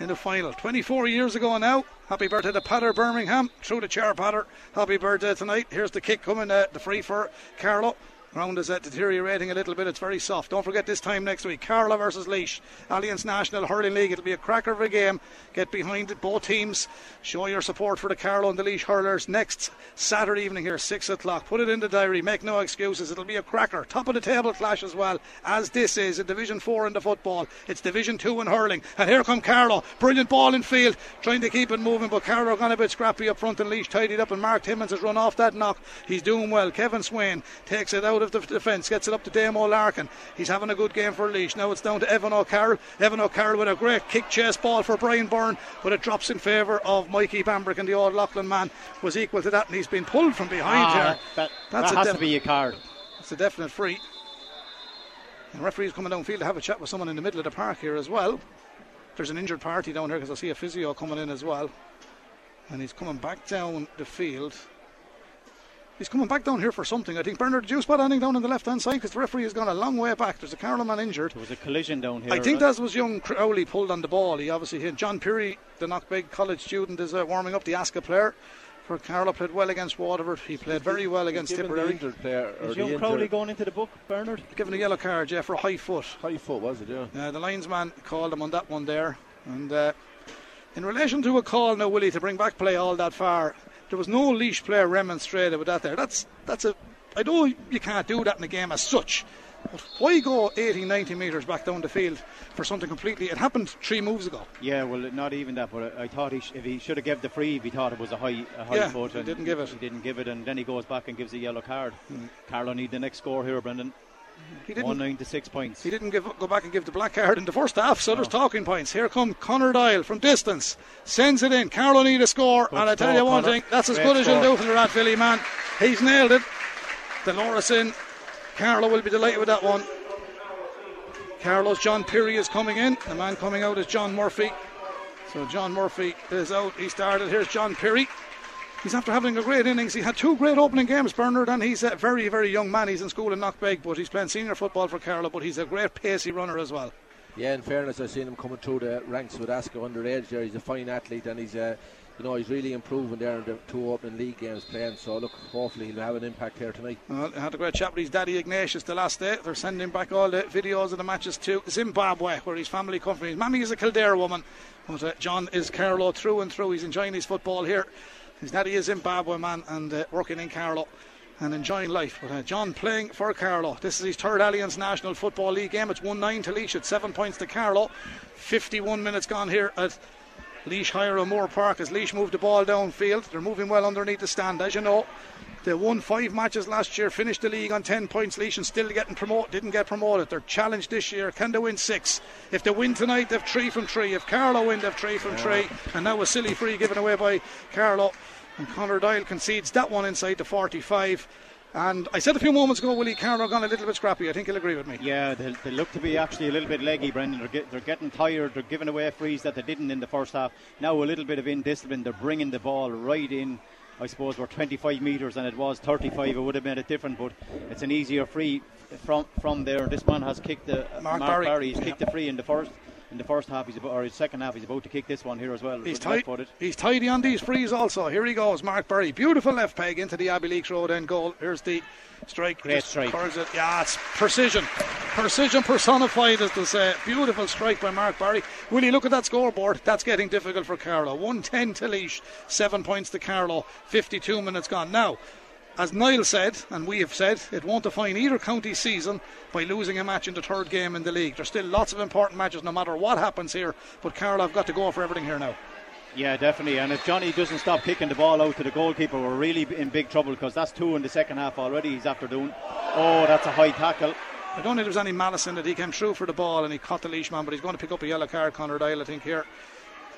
in the final. 24 years ago now. Happy birthday to Patter Birmingham through the chair, Patter. Happy birthday tonight. Here's the kick coming, uh, the free for Carlow. Ground is deteriorating a little bit. It's very soft. Don't forget this time next week, Carlow versus Laois, Allianz National Hurling League. It'll be a cracker of a game. Get behind it, both teams. Show your support for the Carlow and the Laois hurlers next Saturday evening here, six o'clock. Put it in the diary. Make no excuses. It'll be a cracker, top of the table clash as well as this is in Division Four in the football. It's Division Two in hurling, and here come Carlow. Brilliant ball in field, trying to keep it moving, but Carlow got a bit scrappy up front and Leash tidied up, and Mark Timmins has run off that knock. He's doing well. Kevin Swain takes it out of the defence, gets it up to Damo Larkin. He's having a good game for Laois. Now it's down to Evan O'Carroll. Evan O'Carroll with a great kick chase ball for Brian Byrne, but it drops in favour of Mikey Bambrick, and the old Leighlin man was equal to that, and he's been pulled from behind Ah, here. that, That's that a has def- to be a card. It's a definite free. And referee's coming downfield to have a chat with someone in the middle of the park here as well. There's an injured party down here because I see a physio coming in as well. And he's coming back down the field. He's coming back down here for something. I think Bernard, did you spot anything down on the left hand side? Because the referee has gone a long way back. There's a Carlow man injured. There was a collision down here. I think Uh, that was young Crowley pulled on the ball. He obviously hit John Peary, the Knockbeg College student, is uh, warming up the Aska player. For Carlow played well against Waterford. He played very well against Given the Tipperary. injured player Is young injured Crowley going into the book, Bernard? Given a yellow card, yeah, for a high foot. high foot was it? Yeah. Uh, the linesman called him on that one there. And uh, in relation to a call now, Willie, to bring back play all that far, there was no Laois player remonstrated with that there. That's that's a. I know you can't do that in a game as such. But why go 80, 90 metres back down the field for something completely? It happened three moves ago. Yeah, well, not even that. But I, I thought he sh- if he should have given the free, if he thought it was a high, a high Yeah, foot, he didn't give it. He didn't give it, and then he goes back and gives a yellow card. Hmm. Carlow need the next score here, Brendan. He didn't. nine to six points. He didn't give, go back and give the black card in the first half, so there's talking points. Here come Connor Doyle from distance, sends it in. Carlow need a score, Good and I tell score, you one Conor. thing, that's as Great good as you'll do for the Rathvilly man. He's nailed it. The in. Carlow will be delighted with that one. Carlow's John Peary is coming in. The man coming out is John Murphy. So John Murphy is out. He started. Here's John Peary. He's after having a great innings. He had two great opening games, Bernard, and he's a very, very young man. He's in school in Knockbeg, but he's playing senior football for Carlow, but he's a great pacey runner as well. Yeah, in fairness, I've seen him coming through the ranks with Aska underage there. He's a fine athlete and he's, uh, you know, he's really improving there in the two opening league games playing. So, look, hopefully he'll have an impact here tonight. Well, I had a great chat with his daddy Ignatius the last day. They're sending back all the videos of the matches to Zimbabwe, where his family come from. His mammy is a Kildare woman, but uh, John is Carlow through and through. He's enjoying his football here. His daddy is Zimbabwe man and uh, working in Carlow and enjoying life. But uh, John playing for Carlow. This is his third Allianz National Football League game. It's 1 9 to Laois. It's 7 points to Carlow. 51 minutes gone here at Laois Higher and Moore Park as Laois moved the ball downfield. They're moving well underneath the stand, as you know. They won five matches last year, finished the league on 10 points. Laois and still getting promoted, didn't get promoted. They're challenged this year. Can they win six? If they win tonight, they've three from three. If Carlow win, they've three from three. And now a silly free given away by Carlow. And Connor Doyle concedes that one inside the 45. And I said a few moments ago, Willie Carlow gone a little bit scrappy. I think he'll agree with me. Yeah, they, they look to be actually a little bit leggy, Brendan. They're, get, they're getting tired. They're giving away frees that they didn't in the first half. Now a little bit of indiscipline. They're bringing the ball right in. I suppose we're 25 metres and it was 35. It would have made it different, but it's an easier free from from there. This man has kicked the Mark Barry. Barry. He's kicked the free in the first in the first half. He's about, or his second half. He's about to kick this one here as well. He's, tight, he's tidy on these frees also. Here he goes, Mark Barry. Beautiful left peg into the Abbeyleix Road end goal. Here's the strike. Great Just strike. It. Yeah, it's precision. Precision personified, as they say. Beautiful strike by Mark Barry. Will you look at that scoreboard? That's getting difficult for Carlow. 110 to Laois, 7 points to Carlow, 52 minutes gone. Now, as Niall said, and we have said, it won't define either county season by losing a match in the third game in the league. There's still lots of important matches no matter what happens here, but Carlow have got to go for everything here now. Yeah, definitely. And if Johnny doesn't stop kicking the ball out to the goalkeeper, we're really in big trouble because that's two in the second half already. He's after doing. Oh, that's a high tackle. I don't think there was any malice in it. He came through for the ball and he caught the Laois man, but he's going to pick up a yellow card, Conor Doyle, I think, here.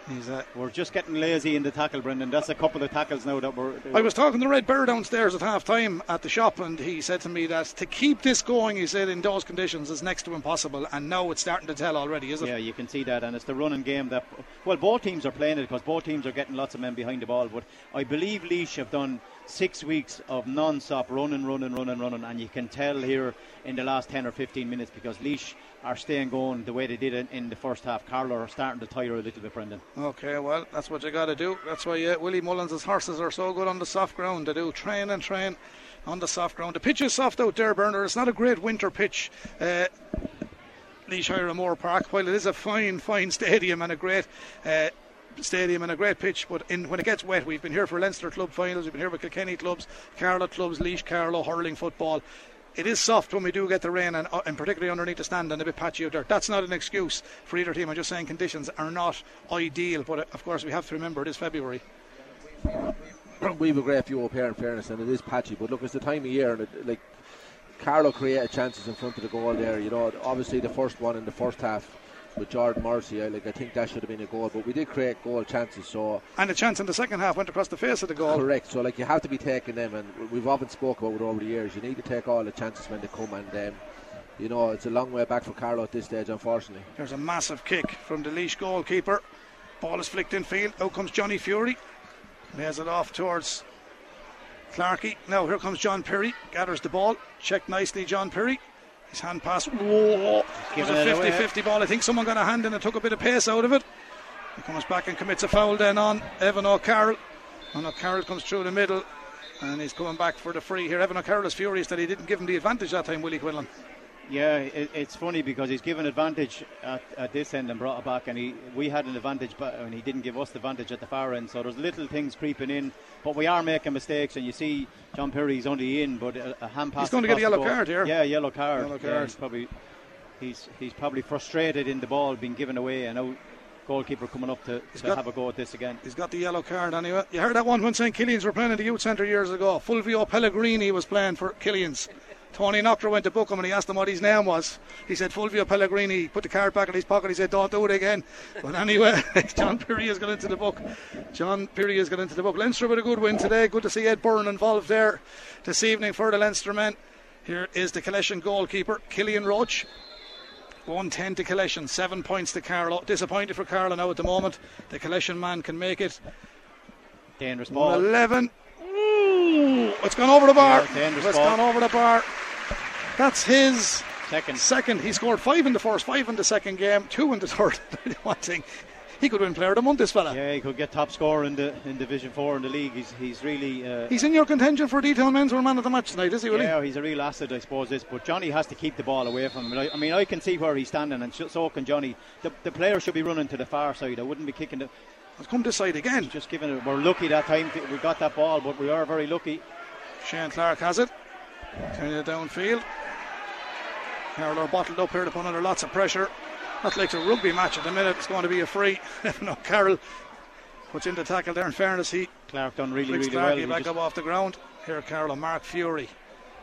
He's, uh, We're just getting lazy in the tackle, Brendan. That's a couple of tackles now that we're. I was talking to Red Bear downstairs at half time at the shop, and he said to me that to keep this going, he said, in those conditions is next to impossible. And now it's starting to tell already, is it? Yeah, you can see that, and it's the running game that. Well, both teams are playing it because both teams are getting lots of men behind the ball. But I believe Laois have done six weeks of non-stop running, running, running, running, and you can tell here in the last 10 or 15 minutes because Laois are staying going the way they did in, in the first half. Carlow are starting to tire a little bit, Brendan. Okay, well, that's what you got to do. That's why uh, Willie Mullins' horses are so good on the soft ground. They do train and train on the soft ground. The pitch is soft out there, Burner. It's not a great winter pitch. Uh, Laois Moore Park, while it is a fine, fine stadium and a great uh, stadium and a great pitch, but in, when it gets wet, we've been here for Leinster club finals, we've been here with Kilkenny clubs, Carlow clubs, Laois, Carlow, hurling football. It is soft when we do get the rain, and, uh, and particularly underneath the stand and a bit patchy out there. That's not an excuse for either team. I'm just saying conditions are not ideal, but uh, of course we have to remember it is February. [clears throat] We've a great view up here, in fairness, and it is patchy. But look, it's the time of year, and it, like Carlow created chances in front of the goal there. You know, obviously the first one in the first half with Jordan Morrissey, I, like I think that should have been a goal, but we did create goal chances. So and a chance in the second half went across the face of the goal. Correct. So like you have to be taking them, and we've often spoke about it over the years. You need to take all the chances when they come, and um, you know it's a long way back for Carlow at this stage, unfortunately. There's a massive kick from the Laois goalkeeper. Ball is flicked in field. Out comes Johnny Fury. Has it off towards Clarkey. Now here comes John Perry. Gathers the ball. Checked nicely, John Perry. His hand pass. Whoa! It was a 50 50 ball. I think someone got a hand in and took a bit of pace out of it. He comes back and commits a foul then on Evan O'Carroll. And O'Carroll comes through the middle and he's coming back for the free here. Evan O'Carroll is furious that he didn't give him the advantage that time, Willie Quinlan. Yeah, it, it's funny because he's given advantage at, at, this end and brought it back, and he we had an advantage, but and he didn't give us the advantage at the far end. So there's little things creeping in, but we are making mistakes, and you see John Perry's only in, but a, a hand pass. He's going to get a yellow card here. Yeah, yellow card. Yellow card. Yeah, he's probably he's he's probably frustrated in the ball being given away, and now goalkeeper coming up to, to got, have a go at this again. He's got the yellow card anyway. You heard that one when St Killian's were playing in the youth centre years ago. Fulvio Pellegrini was playing for Killian's. Tony Knocker went to book him and he asked him what his name was. He said Fulvio Pellegrini. He put the card back in his pocket. He said, "Don't do it again." But anyway, [laughs] John Perry has got into the book. John Perry has got into the book. Leinster with a good win today. Good to see Ed Byrne involved there this evening for the Leinster men. Here is the Collection goalkeeper, Killian Roche. 110 to Collection, 7 points to Carlow. Disappointed for Carlow now at the moment. The Collection man can make it. Dangerous ball. 11. Ooh, it's gone over the bar. Yeah, it's gone over the bar. That's his second. Second. He scored five in the first, five in the second game, two in the [laughs] third. One thing. He could win Player of the Month, this fella. Yeah, he could get top scorer in the in Division Four in the league. He's he's really. Uh, he's in your contention for detail men's man of the match tonight, is he? Really? Yeah, he's a real asset, I suppose. This, but Johnny has to keep the ball away from him. I, I mean, I can see where he's standing, and so can Johnny. The, the player should be running to the far side. I wouldn't be kicking the. Let's come this side again. Just giving it. We're lucky that time we got that ball, but we are very lucky. Shane Clark has it. Turning it downfield. Carlow bottled up here to put under lots of pressure. Not like a rugby match at the minute. It's going to be a free. [laughs] no, Carroll puts in the tackle there. In fairness, he Clark done really, really Clark well. back up off the ground. Here, Carlow, Mark Fury.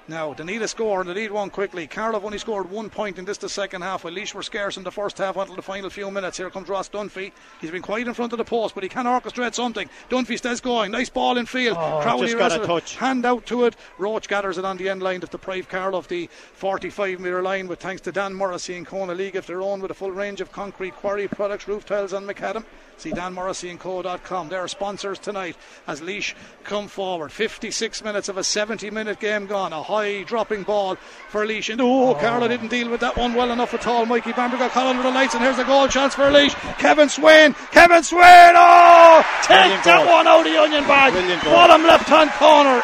Now, they need a score and they need one quickly. Carlow have only scored one point in this the second half, while Laois were scarce in the first half until the final few minutes. Here comes Ross Dunphy. He's been quiet in front of the post, but he can orchestrate something. Dunphy stays going. Nice ball in field. Oh, Crowley just got a touch. Hand out to it. Roche gathers it on the end line to deprive Carlow of the 45 metre line, with thanks to Dan Morrissey and Kona League of their own with a full range of concrete quarry products, roof tiles, and macadam. See danmorrisseyandco.com. They're sponsors tonight as Laois come forward. 56 minutes of a 70 minute game gone. A high dropping ball for Laois. And oh, oh. Carlow didn't deal with that one well enough at all. Mikey Bambrick got caught under the lights, and here's a goal chance for Laois. Kevin Swayne. Kevin Swayne. Oh, take Brilliant that goal. one out of the onion bag. Brilliant goal. Bottom left hand corner.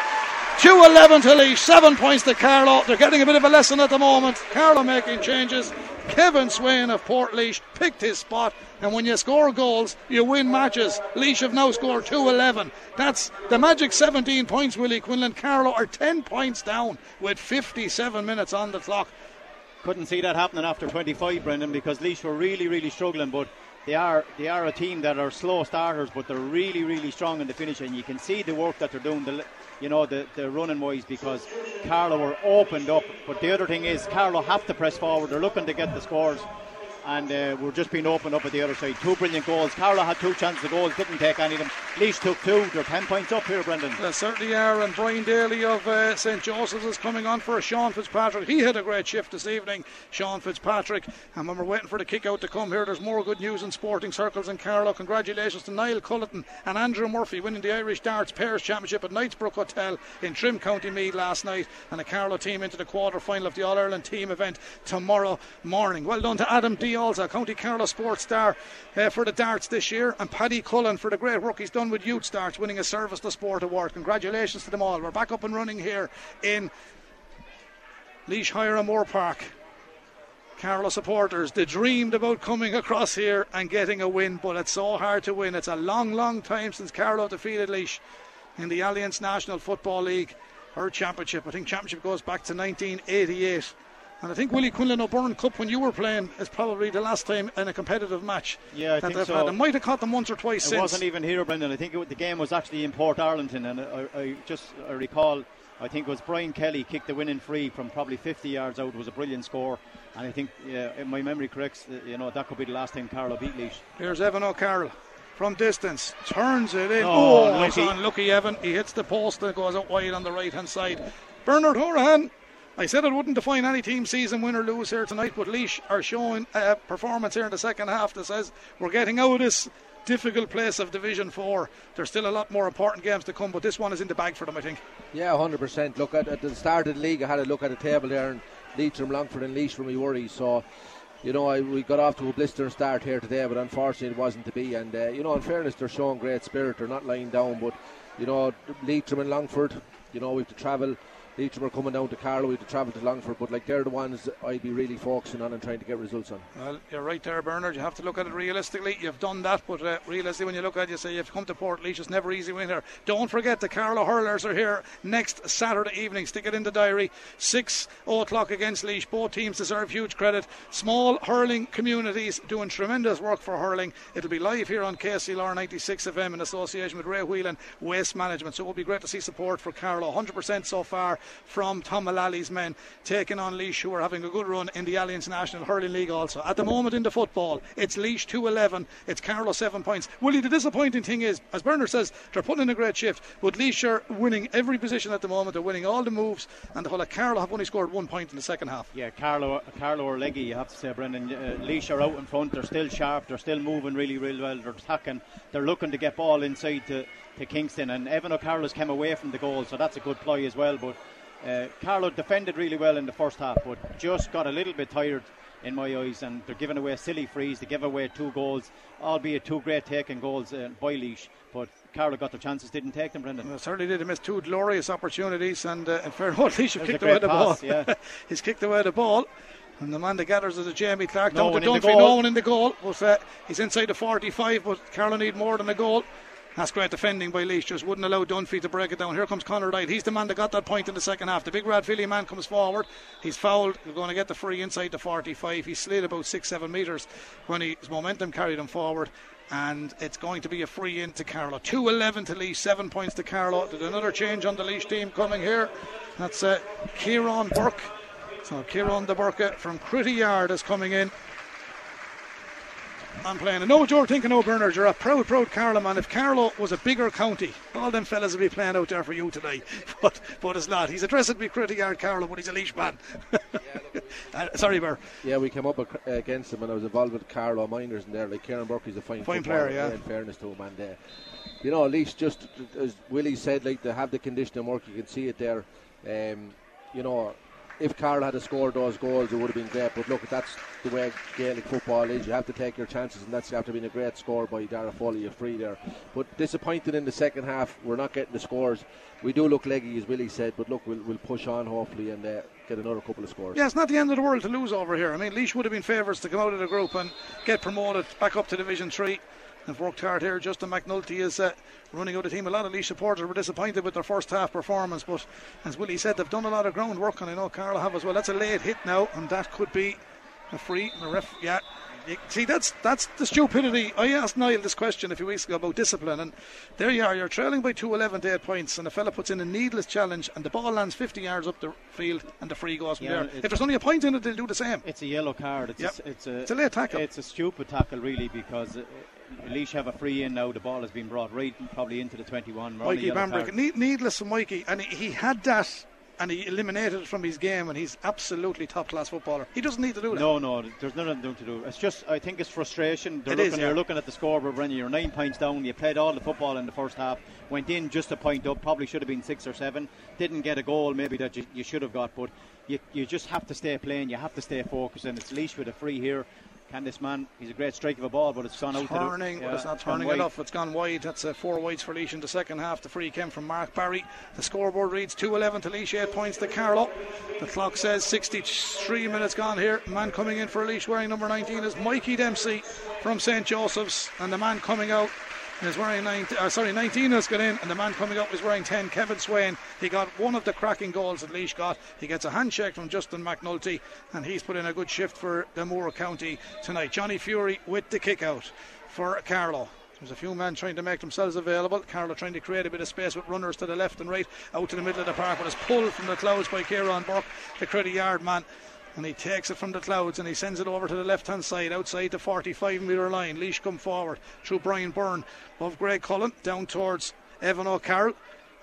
2 11 to Laois, 7 points to Carlow. They're getting a bit of a lesson at the moment. Carlow making changes. Kevin Swayne of Portlaoise picked his spot, and when you score goals, you win matches. Laois have now scored 2 11. That's the magic 17 points, Willie Quinlan. Carlow are 10 points down with 57 minutes on the clock. Couldn't see that happening after 25, Brendan, because Laois were really, really struggling, but they are they are a team that are slow starters, but they're really, really strong in the finish, and you can see the work that they're doing. The, you know the, the running wise because Carlow were opened up. But the other thing is Carlow have to press forward. They're looking to get the scores, and uh, we're just being opened up at the other side. Two brilliant goals. Carlow had two chances of goals, didn't take any of them. Laois took two. They're 10 points up here, Brendan. They certainly are. And Brian Daly of uh, St. Joseph's is coming on for Sean Fitzpatrick. He had a great shift this evening, Sean Fitzpatrick. And when we're waiting for the kick out to come here, there's more good news in sporting circles in Carlow. Congratulations to Niall Culleton and Andrew Murphy winning the Irish Darts Pairs Championship at Knightsbrook Hotel in Trim County Meath last night. And the Carlow team into the quarter final of the All Ireland team event tomorrow morning. Well done to Adam Dialza, County Carlow sports star uh, for the darts this year, and Paddy Cullen for the great work he's done with youth darts, winning a Service to Sport award. Congratulations to them all. We're back up and running here in Laois Hire Moore Park. Carlow supporters, they dreamed about coming across here and getting a win, but it's so hard to win. It's a long, long time since Carlow defeated Laois in the Allianz National Football League, her championship. I think championship goes back to 1988. And I think Willie Quinlan O'Byrne Cup when you were playing is probably the last time in a competitive match. Yeah, I that think they've so. had. They might have caught them once or twice It since. wasn't even here, Brendan. I think it, the game was actually in Portarlington, and I, I just I recall. I think it was Brian Kelly kicked the winning free from probably 50 yards out. It was a brilliant score, and I think, yeah, if my memory corrects, uh, you know that could be the last time Carlow beat Laois. Here's Evan O'Carroll from distance, turns it in. Oh, Oh, it's unlucky. unlucky Evan. He hits the post and goes out wide on the right hand side. Bernard Horahan. I said it wouldn't define any team season win or lose here tonight, but Laois are showing a performance here in the second half that says we're getting out of this difficult place of Division 4. There's still a lot more important games to come, but this one is in the bag for them, I think. Yeah, 100%. Look, at, at the start of the league, I had a look at the table there, and Leitrim, Longford, and Laois were my worries. So, you know, I, we got off to a blistering start here today, but unfortunately it wasn't to be. And, uh, you know, in fairness, they're showing great spirit. They're not lying down, but, you know, Leitrim and Longford, you know, we have to travel. Leitrim are coming down to Carlow, to travel to Longford, but like they're the ones I'd be really focusing on and trying to get results on. Well, you're right there, Bernard. You have to look at it realistically. You've done that, but uh, realistically, when you look at it, you say you've come to Portlaoise. It's never easy winning here. Don't forget the Carlow Hurlers are here next Saturday evening. Stick it in the diary. Six o'clock against Laois. Both teams deserve huge credit. Small hurling communities doing tremendous work for hurling. It'll be live here on KCLR 96 FM in association with Ray Whelan Waste Management. So it will be great to see support for Carlow. 100% so far from Tom Mullally's men taking on Laois, who are having a good run in the Allianz National Hurling League also. At the moment in the football, it's Laois 211, it's Carlow 7 points. Willie, the disappointing thing is, as Bernard says, they're putting in a great shift, but Laois are winning every position at the moment. They're winning all the moves, and the whole of Carlow have only scored one point in the second half. Yeah, Carlow, Carlow or Leggy, you have to say, Brendan. Uh, Laois are out in front. They're still sharp. They're still moving really, really well. They're attacking. They're looking to get ball inside to, to Kingston. And Evan O'Carroll's came away from the goal, so that's a good play as well. But uh, Carlow defended really well in the first half, but just got a little bit tired in my eyes. And they're giving away silly frees. They give away two goals, albeit two great taking goals uh, by Laois. But Carlow got the chances, didn't take them, Brendan. Well, certainly did. He missed two glorious opportunities, and uh, in [laughs] Laois That was a kicked away the pass, ball. yeah. [laughs] He's kicked away the ball. And the man that gathers is a Jamie Clark. No down one to in the Dunphy, goal. no one in the goal. But uh, he's inside the 45, but Carlow need more than a goal. That's great defending by Laois. Just wouldn't allow Dunphy to break it down. Here comes Conor Wright. He's the man that got that point in the second half. The big Rathvillian man comes forward. He's fouled. He's going to get the free inside the 45. He slid about six, seven metres when he, his momentum carried him forward. And it's going to be a free in to Carlow. 2 11 to Laois, 7 points to Carlow. There's another change on the Laois team coming here. That's uh, Kieran Burke. So Kieran de Burke from Crettyard is coming in. I'm playing. I know what you're thinking, Bernard. You're a proud, proud Carlow man. If Carlow was a bigger county, all them fellas would be playing out there for you tonight. [laughs] But but it's not. He's addressed me be Crettyard Carlow, but he's a Laois man. [laughs] uh, sorry, Burr. Yeah, we came up against him, and I was involved with Carlow Miners in there. Like Kieran Burke's a fine, Fine player, yeah. In fairness to him, and uh, you know, at least just as Willie said, like to have the conditioning work, you can see it there. Um, you know, if Carl had scored those goals, it would have been great. But look, that's the way Gaelic football is. You have to take your chances, and that's after being a great score by Dara Foley, a free there. But disappointed in the second half, we're not getting the scores. We do look leggy, as Willie said, but look, we'll, we'll push on hopefully and uh, get another couple of scores. Yeah, it's not the end of the world to lose over here. I mean, Laois would have been favourites to come out of the group and get promoted back up to Division 3. They've worked hard here. Justin McNulty is uh, running out the team. A lot of Laois supporters were disappointed with their first half performance, but as Willie said, they've done a lot of groundwork, and I know Carl have as well. That's a late hit now, and that could be a free. The ref, yeah, see, that's that's the stupidity. I asked Niall this question a few weeks ago about discipline, and there you are. You're trailing by two, 11 to eight points, and the fella puts in a needless challenge, and the ball lands 50 yards up the field, and the free goes from Yeah, there. If there's only a point in it, they'll do the same. It's a yellow card. It's, Yep. a, it's a It's a late tackle. It's a stupid tackle, really, because uh, Laois have a free in now. The ball has been brought right probably into the 21. We're Mikey Bambrick, card. ne- needless for Mikey, and he, he had that. And he eliminated it from his game, and he's absolutely top class footballer. He doesn't need to do that. No, no, there's nothing to do. It's just, I think it's frustration. They're It looking, is, yeah. You're looking at the scoreboard, Brendan. You're nine points down. You played all the football in the first half. Went in just a point up. Probably should have been six or seven. Didn't get a goal, maybe that you, you should have got. But you, you just have to stay playing. You have to stay focused. And it's Laois with a free here. Can this man? He's a great strike of a ball, but it's gone out. turning, to the, but it's not gone turning enough. It's gone wide. That's uh, four wides for Laois in the second half. The free came from Mark Barry. The scoreboard reads 2-11 to Laois, 8 points to Carlow. The clock says 63 minutes gone here. Man coming in for Laois wearing number 19 is Mikey Dempsey from St. Joseph's. And the man coming out is wearing 19, uh, sorry, 19 has got in, and the man coming up is wearing 10, Kevin Swayne. He got one of the cracking goals that Laois got. He gets a handshake from Justin McNulty, and he's put in a good shift for the Moore County tonight. Johnny Fury with the kick out for Carlow. There's a few men trying to make themselves available. Carlow trying to create a bit of space with runners to the left and right, out to the middle of the park, but it's pulled from the clouds by Kieran Burke, the Crettyard man. And he takes it from the clouds and he sends it over to the left hand side outside the 45 metre line. Laois come forward through Brian Byrne of Graiguecullen down towards Evan O'Carroll.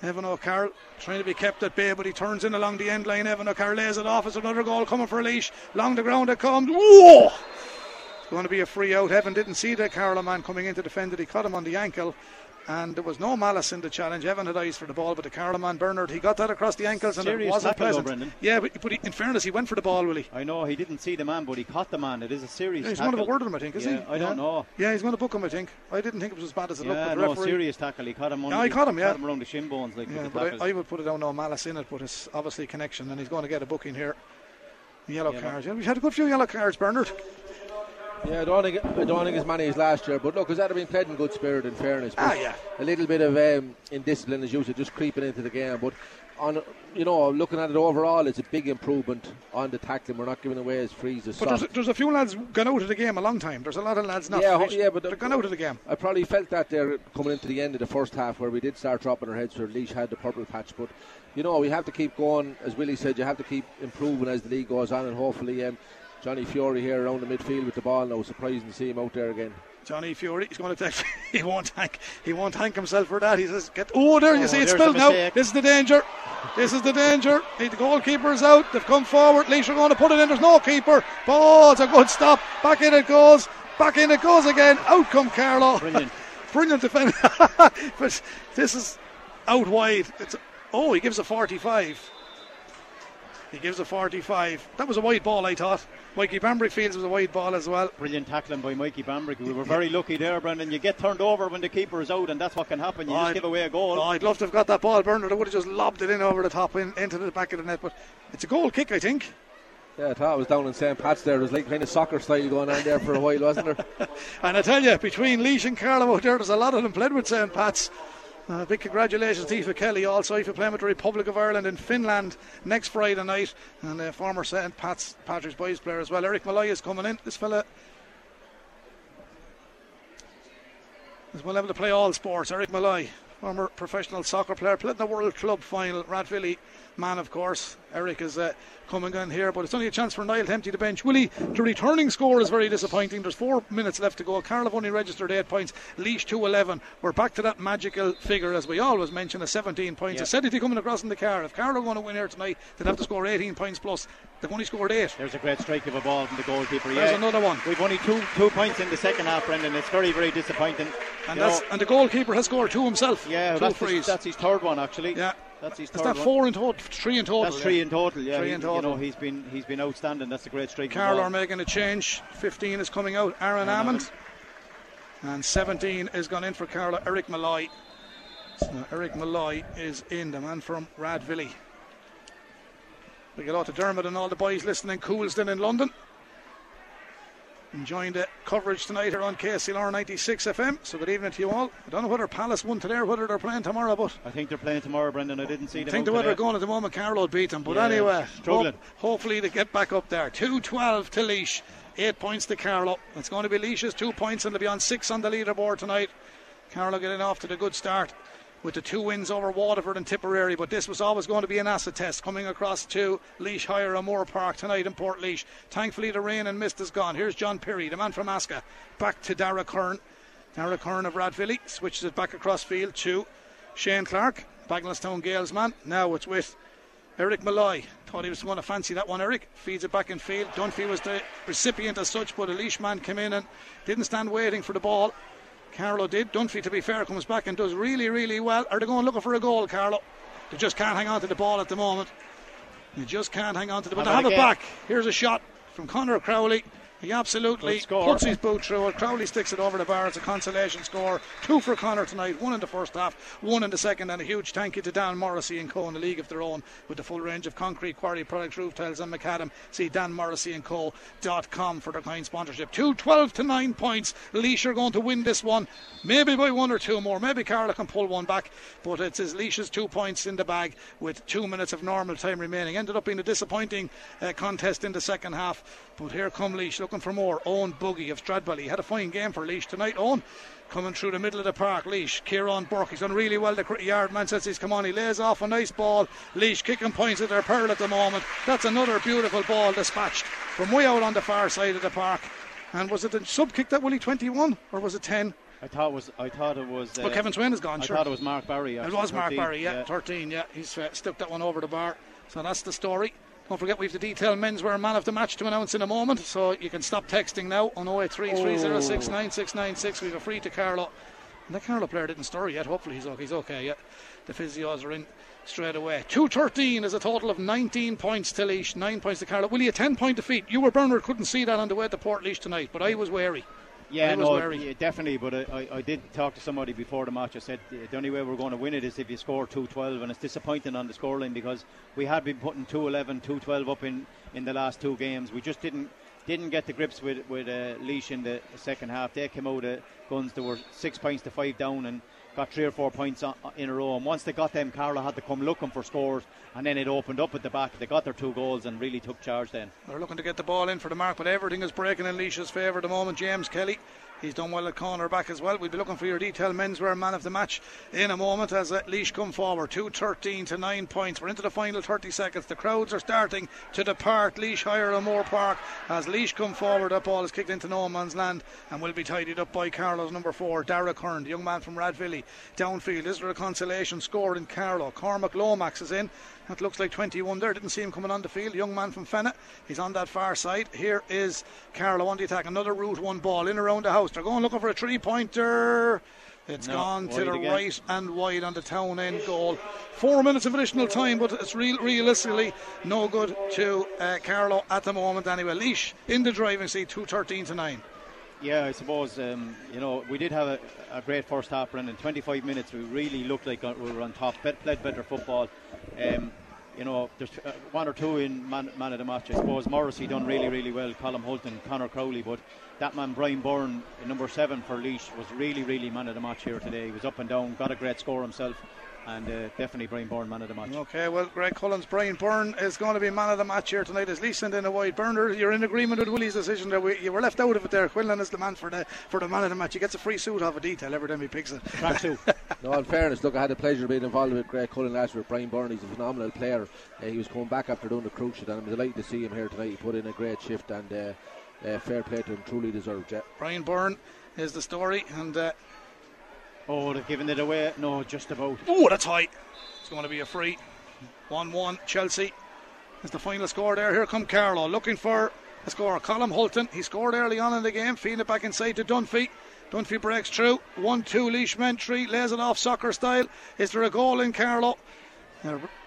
Evan O'Carroll trying to be kept at bay, but he turns in along the end line. Evan O'Carroll lays it off. It's another goal coming for Laois. Along the ground it comes. Whoa! It's going to be a free out. Evan didn't see the Carlow man coming in to defend it. He caught him on the ankle. And there was no malice in the challenge. Evan had eyes for the ball, but the Carlow man, Bernard, he got that across the ankles and it Serious wasn't tackle though, pleasant. Yeah, but, but he, in fairness, he went for the ball, Willie. I know he didn't see the man, but he caught the man. It is a serious. Yeah, he's tackle. going to award him, I think, is yeah, he? I don't yeah. know. Yeah, he's going to book him, I think. I didn't think it was as bad as it Yeah, looked. But no, referee, serious tackle. He caught him. I caught him, yeah. Caught him around the shin bones, like Yeah, but. I, I would put it down no malice in it, but it's obviously connection, and he's going to get a booking here. Yellow Yellow. cards. Yeah, we've had a good few yellow cards, Bernard. Yeah, I don't think I don't think as many as last year, but look, has that have been played in good spirit and fairness? Ah, yeah. A little bit of um, indiscipline as usual, just creeping into the game. But on you know, looking at it overall, it's a big improvement on the tackling. We're not giving away as frees as But there's, there's a few lads gone out of the game a long time. There's a lot of lads not Yeah, finished. yeah, but they're gone out of the game. I probably felt that there coming into the end of the first half where we did start dropping our heads where Laois had the purple patch. But, you know, we have to keep going. As Willie said, you have to keep improving as the league goes on. And hopefully, um, Johnny Fury here around the midfield with the ball now. Surprising to see him out there again. Johnny Fury, he's going to take. [laughs] he won't thank. He won't thank himself for that. He says, "Get oh, there you Oh, see it's spilled now. This is the danger. This is the danger. The goalkeeper is out. They've come forward. Laois are going to put it in. There's no keeper. Ball. It's a good stop. Back in it goes. Back in it goes again. Out come Carlow. Brilliant. [laughs] Brilliant defence. [laughs] but this is out wide. It's oh, he gives a 45. He gives a 45. That was a wide ball, I thought. Mikey Bambrick feels it was a wide ball as well. Brilliant tackling by Mikey Bambrick. We were very lucky there, Brendan. You get turned over when the keeper is out, and that's what can happen. You I'd- just give away a goal. Oh, I'd love to have got that ball, Bernard. I would have just lobbed it in over the top in, into the back of the net. But it's a goal kick, I think. Yeah, I thought it was down in St. Pat's there. It was like kind of soccer style going on there for a while, wasn't there? [laughs] And I tell you, between Laois and Carlow out there, there's a lot of them played with St. Pat's. Uh, big congratulations to Kelly also. Aoife playing with the Republic of Ireland in Finland next Friday night. And uh, former St. Pat's Patrick's Boys player as well. Eric Malloy is coming in. This fella is well able to play all sports. Eric Malloy, former professional soccer player, played in the World Club final. Rathvilly man, of course. Eric is uh, coming in here, but it's only a chance for Niall to empty the bench. Willie, the returning score is very disappointing. There's four minutes left to go. Carl have only registered eight points, Laois 211. We're back to that magical figure, as we always mention, of 17 points. Yeah. I said if you're coming across in the car, if Carl are going to win here tonight, they'd have to score 18 points plus. They've only scored eight. There's a great strike of a ball from the goalkeeper. There's yeah. another one. We've only two two points in the second half, Brendan. It's very, very disappointing. And, that's, and the goalkeeper has scored two himself. yeah, two that's his, that's his third one actually. yeah. That's his Is third that one. four in total? Three in total. That's yeah. three in total. Yeah, Three He- in You total. know, he's been he's been outstanding. That's a great strike. of a Carl ball. are making a change. 15 is coming out, Aaron Aaron Amond. And 17 is gone in for Carlow, Eric Malloy. So Eric Malloy is in, the man from Rathvilly. We get out to Dermot and all the boys listening, Coolston in London. Enjoying the coverage tonight here on KCLR 96 FM. So good evening to you all. I don't know whether Palace won today or whether they're playing tomorrow, but I think they're playing tomorrow, Brendan. I didn't see I them. think the way they're going at the moment, Carlow beat them. But Yeah, anyway, hope- hopefully they get back up there. 2 12 to Laois Eight points to Carlow. It's going to be Laois's two points, and they'll be on six on the leaderboard tonight. Carlow getting off to the good start with the two wins over Waterford and Tipperary, but this was always going to be an acid test coming across to Laois Higher and Moore Park tonight in Portlaoise. Thankfully, the rain and mist is gone. Here's John Perry, the man from Aska, back to Dara Kern. Dara Kern of Rathvilly switches it back across field to Shane Clark, Bagenalstown Gales man. Now it's with Eric Malloy. Thought he was going to fancy that one, Eric. Feeds it back in field. Dunphy was the recipient as such, but a Laois man came in and didn't stand waiting for the ball. Carlow did. Dunphy, to be fair, comes back and does really, really well. Are they going looking for a goal, Carlow? They just can't hang on to the ball at the moment. They just can't hang on to the ball. They have it back. Here's a shot from Connor Crowley. He absolutely puts his boot through it. Crowley sticks it over the bar. It's a consolation score. Two for Connor tonight. One in the first half, one in the second. And a huge thank you to Dan Morrissey and Co. in the league of their own with the full range of concrete quarry products, roof tiles, and macadam. See Dan Morrissey and Co.com for their kind sponsorship. Two 12 to 9 points. Laois are going to win this one. Maybe by one or two more. Maybe Carlow can pull one back. But it's his Laois's two points in the bag with two minutes of normal time remaining. Ended up being a disappointing uh, contest in the second half. But here come Laois looking for more. Owen Buggy of Stradbally had a fine game for Laois tonight. Owen coming through the middle of the park. Laois, Kieran Burke, he's done really well. The yard man says he's come on. He lays off a nice ball. Laois kicking points at their pearl at the moment. That's another beautiful ball dispatched from way out on the far side of the park. And was it a sub kick that Willie 21 or was it 10? I thought it was. I thought it was. Uh, well, Kevin Swayne is gone. I sure. thought it was Mark Barry. It was Mark 13, Barry. Yeah, yeah, 13. Yeah, he's uh, stuck that one over the bar. So that's the story. Don't forget, we have the detailed menswear man of the match to announce in a moment, so you can stop texting now on 083 306 We have a free to Carlow. And the Carlow player didn't stir yet. Hopefully, he's okay. He's okay yet. The physios are in straight away. 213 is a total of 19 points to Laois, 9 points to Carlow. Will you a 10 point defeat? You were Bernard, couldn't see that on the way to Port tonight, but I was wary. Yeah, no, yeah, definitely. But I, I, did talk to somebody before the match. I said the only way we're going to win it is if you score 2-12, and it's disappointing on the scoreline because we had been putting 2-11, 2-12 up in, in the last two games. We just didn't didn't get the grips with with uh, Laois in the second half. They came out of guns. There were six points to five down, and got three or four points uh, in a row. And once they got them, Carlow had to come looking for scores, and then it opened up at the back. They got their two goals and really took charge then. They're looking to get the ball in for the mark, but everything is breaking in Laois's favour at the moment. James Kelly He's done well at corner back as well. We'll be looking for your detail menswear man of the match in a moment as uh, Laois come forward. 2.13 to 9 points. We're into the final 30 seconds. The crowds are starting to depart Laois higher and more Park as Laois come forward. That ball is kicked into no man's land and will be tidied up by Carlow's number four, Dara Kern, the young man from Rathvilly. Downfield, is there a consolation score in Carlow? Cormac Lomax is in. That looks like 21 there. Didn't see him coming on the field. Young man from Fenagh. He's on that far side. Here is Carlow on the attack. Another route one ball in around the house. They're going looking for a three pointer. It's no, gone to the again. right and wide on the town end goal. Four minutes of additional time, but it's real, realistically no good to uh, Carlow at the moment anyway. Laois in the driving seat, 2.13 to 9. Yeah, I suppose um, you know we did have a, a, great first half, and in 25 minutes we really looked like we were on top, played better football. Um, you know, there's uh, one or two in man, man, of the match. I suppose Morrissey done really, really well. Colin Holton, Connor Crowley, but that man Brian Byrne, number seven for Laois, was really, really man of the match here today. He was up and down, got a great score himself and uh, definitely Brian Byrne man of the match. Okay, well, Graiguecullen's, Brian Byrne is going to be man of the match here tonight. As Lee sent in a wide burner, you're in agreement with Willie's decision that we, you were left out of it there. Quinlan is the man for the for the man of the match. He gets a free suit off a detail every time he picks it. Track suit. [laughs] no, in fairness, look, I had the pleasure of being involved with Graiguecullen last year. Brian Byrne, he's a phenomenal player. Uh, he was coming back after doing the cruise and I'm delighted to see him here tonight. He put in a great shift and. Uh, uh, fair play to him, truly deserved. Yeah. Brian Byrne is the story, and uh, oh, they've given it away. No, just about. Oh, that's tight. It's going to be a free. 1 1 Chelsea. Is the final score there. Here come Carlow looking for a score. Colin Holton. He scored early on in the game, feeding it back inside to Dunphy. Dunphy breaks through. 1 2 Laois Mentry. Lays it off soccer style. Is there a goal in Carlow?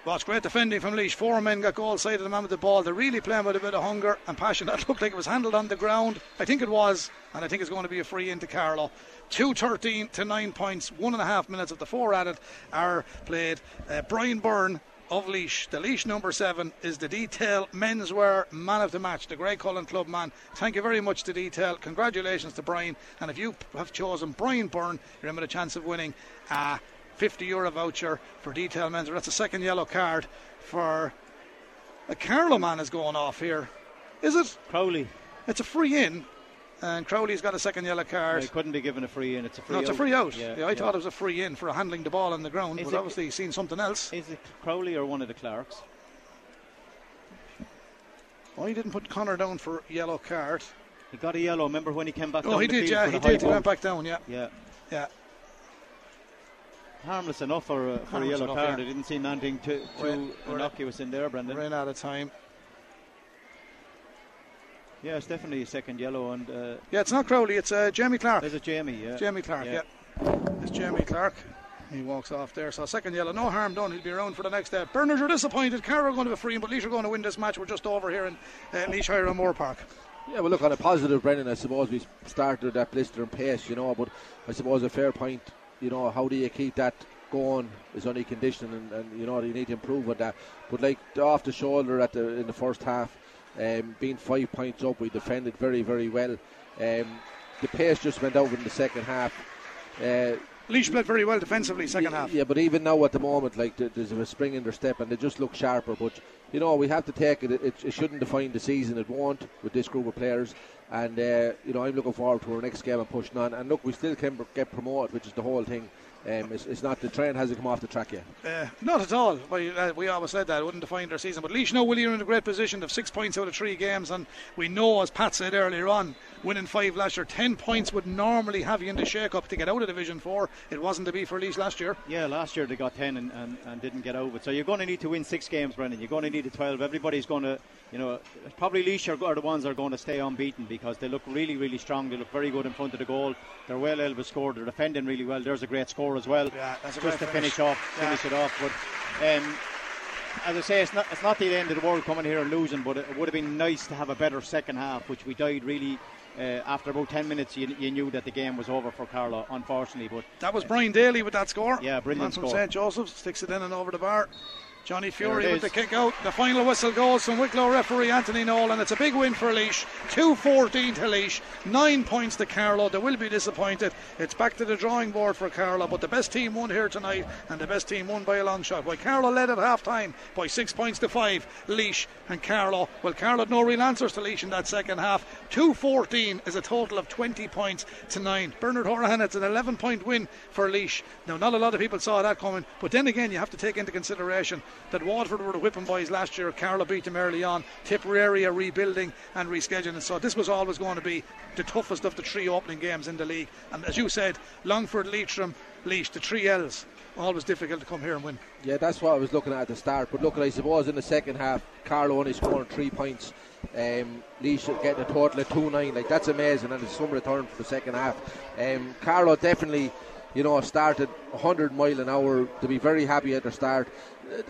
Watch great defending from Laois. Four men got goal side of the man with the ball. They're really playing with a bit of hunger and passion. [laughs] That looked like it was handled on the ground. I think it was, and I think it's going to be a free into Carlow. 2.13 to 9 points, one and a half minutes of the four added are played. Uh, Brian Byrne of Laois. The Laois number seven is the Detail Menswear Man of the Match, the Graiguecullen Club man. Thank you very much to Detail. Congratulations to Brian. And if you have chosen Brian Byrne, you're in with a chance of winning 50 euro voucher for Detail Menswear. That's a second yellow card for a Carlow man is going off here. Is it? Crowley. It's a free in, and Crowley's got a second yellow card. It couldn't be given a free in. It's a free. no, it's a free out. Yeah, Yeah, I yeah. thought it was a free in for handling the ball on the ground, Is but it- obviously he's seen something else. Is it Crowley or one of the Clarks? Oh, he didn't put Connor down for yellow card. He got a yellow. Remember when he came back? Oh, down he the did, field yeah, he did. He went back down, yeah, Yeah, yeah. Harmless enough for, uh, for a yellow enough, card. yeah. It didn't seem anything too, We're- too we're- innocuous in there, Brendan. Ran out of time. Yeah, it's definitely a second yellow, and uh, Yeah, it's not Crowley, it's uh, Jamie Clark. there's a Jamie. Yeah, Jamie Clark, yeah. Yeah. It's Jamie Clark. He walks off there. So second yellow, no harm done. He'll be around for the next step. Berners are disappointed. Carroll going to be free, but Laois are going to win this match. We're just over here in uh, Laois Highland Moore Park. Yeah, well, look on a positive, Brendan. I suppose we started at blistering pace, you know, but I suppose a fair point, you know, how do you keep that going is only condition, and, and you know you need to improve on that. But like off the shoulder at the in the first half, um, being five points up, we defended very very well. Um, the pace just went out in the second half. Uh, Laois played very well defensively second half. yeah, but even now at the moment, like there's a spring in their step, and they just look sharper. But you know, we have to take it. It, it shouldn't define the season. It won't with this group of players. And uh, you know, I'm looking forward to our next game and pushing on. And look, we still can get promoted, which is the whole thing. Um, it's, it's not the train hasn't come off the track yet. Uh, not at all. We, uh, we always said that it wouldn't define their season. But know Willie are in a great position. They've six points out of three games, and we know, as Pat said earlier on, winning five last year, ten points would normally have you in the shake-up to get out of Division Four. It wasn't to be for Laois last year. Yeah, last year they got 10 and, and, and didn't get over. So you're going to need to win six games, Brendan. You're going to need a 12. Everybody's going to, you know, probably Laois are, are the ones that are going to stay unbeaten because they look really, really strong. They look very good in front of the goal. They're well able to score. They're defending really well. There's a great score as well. Yeah, that's a Just to finish, finish. off, Yeah. finish it off. But um, as I say, it's not it's not the end of the world coming here and losing. But it would have been nice to have a better second half, which we died really. Uh, after about 10 minutes, you, you knew that the game was over for Carlow, unfortunately. But That was Brian Daly with that score. Yeah, brilliant Man from score. St Joseph's sticks it in and over the bar. Johnny Fury with the kick out. The final whistle goes from Wicklow referee Anthony Nolan. It's a big win for Laois. 2 14 to Laois. Nine points to Carlow. They will be disappointed. It's back to the drawing board for Carlow. But the best team won here tonight, and the best team won by a long shot. While Carlow led at half time by six points to five. Laois and Carlow. Well, Carlow had no real answers to Laois in that second half. 2 14 is a total of 20 points to nine. Bernard Horahan, it's an 11 point win for Laois. Now, not a lot of people saw that coming, but then again, you have to take into consideration that Waterford were the whipping boys last year. Carlow beat them early on. Tipperary are rebuilding and rescheduling. So this was always going to be the toughest of the three opening games in the league. And as you said, Longford, Leitrim, Laois, the three L's, always difficult to come here and win. Yeah, that's what I was looking at at the start. But look, I suppose in the second half, Carlow only scoring three points. Um, Laois getting a total of two nine. Like that's amazing, and it's some return for the second half. Um, Carlow definitely, you know, started 100 mile an hour. To be very happy at the start.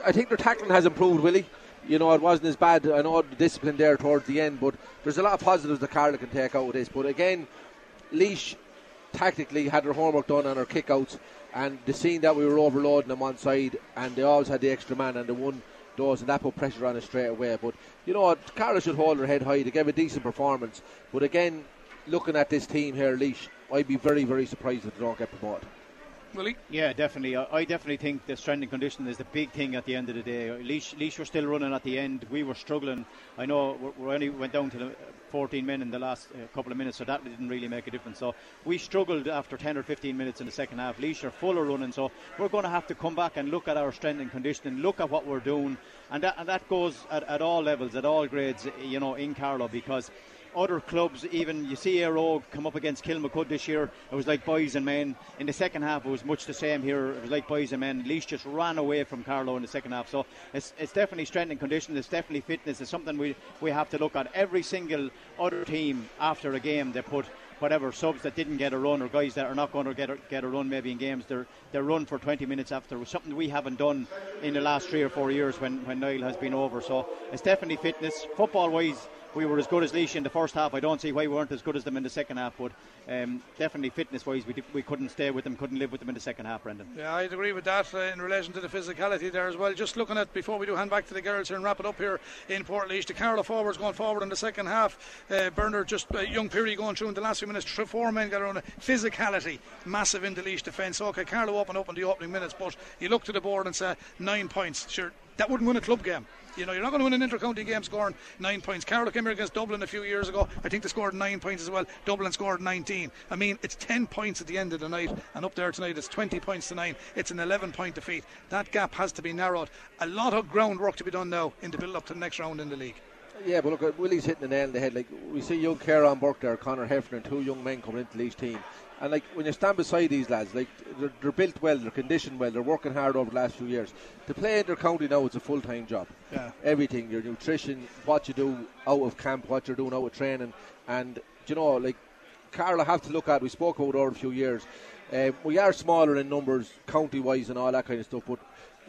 I think their tackling has improved, Willie. You know, it wasn't as bad. I know the discipline there towards the end, but there's a lot of positives that Carlow can take out of this. But again, Laois tactically had her homework done on our kickouts, and the scene that we were overloading them on side, and they always had the extra man, and they won those, and that put pressure on us straight away. But you know, what, Carlos should hold her head high. They gave a decent performance, but again, looking at this team here, Laois, I'd be very, very surprised if they don't get promoted. Willie? Yeah, definitely. I, I definitely think the strength and condition is the big thing at the end of the day. Laois, Laois were still running at the end. We were struggling. I know we only went down to the 14 men in the last uh, couple of minutes, so that didn't really make a difference. So we struggled after 10 or 15 minutes in the second half. Laois are full of running, so we're going to have to come back and look at our strength and conditioning, look at what we're doing, and that, and that goes at, at all levels, at all grades, you know, in Carlow because other clubs, even you see Aero come up against Kilmacud this year. It was like boys and men. In the second half, it was much the same here. It was like boys and men. Laois just ran away from Carlow in the second half. So it's, it's definitely strength and condition. It's definitely fitness. It's something we, we have to look at. Every single other team after a game, they put whatever subs that didn't get a run or guys that are not going to get a, get a run maybe in games they're they're run for 20 minutes after something we haven't done in the last three or four years when when Niall has been over so it's definitely fitness football wise we were as good as Laois in the first half. I don't see why we weren't as good as them in the second half, but um, definitely fitness wise, we, we couldn't stay with them, couldn't live with them in the second half, Brendan. Yeah, I'd agree with that uh, in relation to the physicality there as well. Just looking at before we do hand back to the girls here and wrap it up here in Portlaoise, The Carlow forwards going forward in the second half. Uh, Bernard just uh, young Peary going through in the last few minutes. Four men got around it. physicality, massive in the Laois defence. Okay, Carlow open up in the opening minutes, but you look to the board and say nine points. Sure, that wouldn't win a club game. You know, you're not going to win an inter-county game scoring nine points. Carlow came here against Dublin a few years ago. I think they scored nine points as well. Dublin scored 19. I mean, it's 10 points at the end of the night, and up there tonight it's 20 points to nine. It's an 11-point defeat. That gap has to be narrowed. A lot of groundwork to be done now in the build-up to the next round in the league. Yeah, but look, uh, Willie's hitting the nail on the head. Like we see young Kieran Burke there, Connor Heffernan, two young men coming into each team. And like when you stand beside these lads, like they're, they're, built well, they're conditioned well, they're working hard over the last few years. To play in their county now is a full time job. Yeah. Everything, your nutrition, what you do out of camp, what you're doing out of training, and you know, like Carl, I have to look at. We spoke about it over a few years. Um, we are smaller in numbers, county wise, and all that kind of stuff, but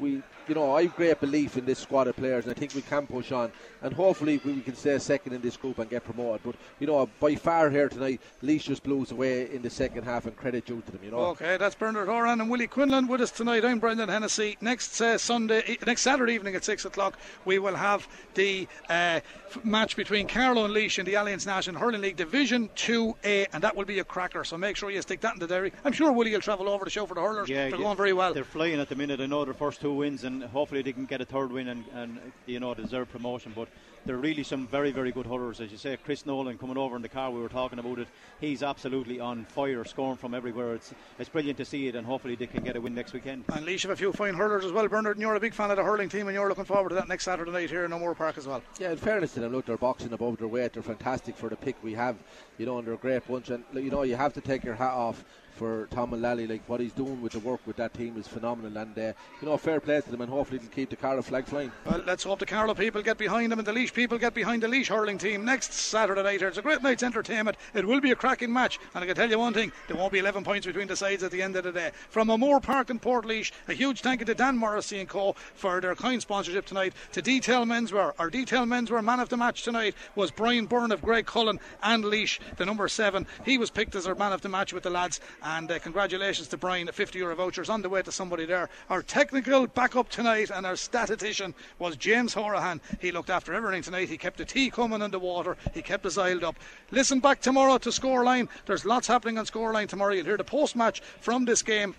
we you know, I have great belief in this squad of players, and I think we can push on. And hopefully, we can stay second in this group and get promoted. But you know, by far here tonight, Laois just blows away in the second half, and credit due to them. You know. Okay, that's Bernard Horan and Willie Quinlan with us tonight. I'm Brendan Hennessy. Next uh, Sunday, next Saturday evening at six o'clock, we will have the uh, f- match between Carlow and Laois in the Allianz National Hurling League Division Two A, and that will be a cracker. So make sure you stick that in the diary. I'm sure Willie will travel over the show for the hurlers. Yeah, they're yeah. going very well. They're flying at the minute. I know their first two wins, and hopefully they can get a third win and, and you know deserve promotion. But they're really some very very good hurlers, as you say. Chris Nolan coming over in the car, we were talking about it. He's absolutely on fire, scoring from everywhere. It's it's brilliant to see it, and hopefully they can get a win next weekend. And Laois have a few fine hurlers as well. Bernard, and you're a big fan of the hurling team, and you're looking forward to that next Saturday night here in O'Moore Park as well. Yeah, in fairness to them, look, they're boxing above their weight. They're fantastic for the pick we have, you know, and they're a great bunch. And you know, you have to take your hat off for Tom Mullally. Like what he's doing with the work with that team is phenomenal, and uh, you know, fair play to them, and hopefully they'll keep the Carlow flag flying. Well, let's hope the Carlow people get behind them and the Laois people get behind the Laois hurling team next Saturday night. It's a great night's entertainment. It will be a cracking match, and I can tell you one thing: there won't be 11 points between the sides at the end of the day. From O'Moore Park in Portlaoise, a huge thank you to Dan Morrissey and Co for their kind sponsorship tonight. To Detail Menswear, our Detail Menswear man of the match tonight was Brian Byrne of Graiguecullen and Laois, the number seven. He was picked as our man of the match with the lads, and uh, congratulations to Brian. A 50 euro vouchers on the way to somebody there. Our technical backup tonight and our statistician was James Horahan. He looked after everything tonight. He kept the tea coming in the water. He kept us oiled up. Listen back tomorrow to Scoreline. There's lots happening on Scoreline tomorrow. You'll hear the post match from this game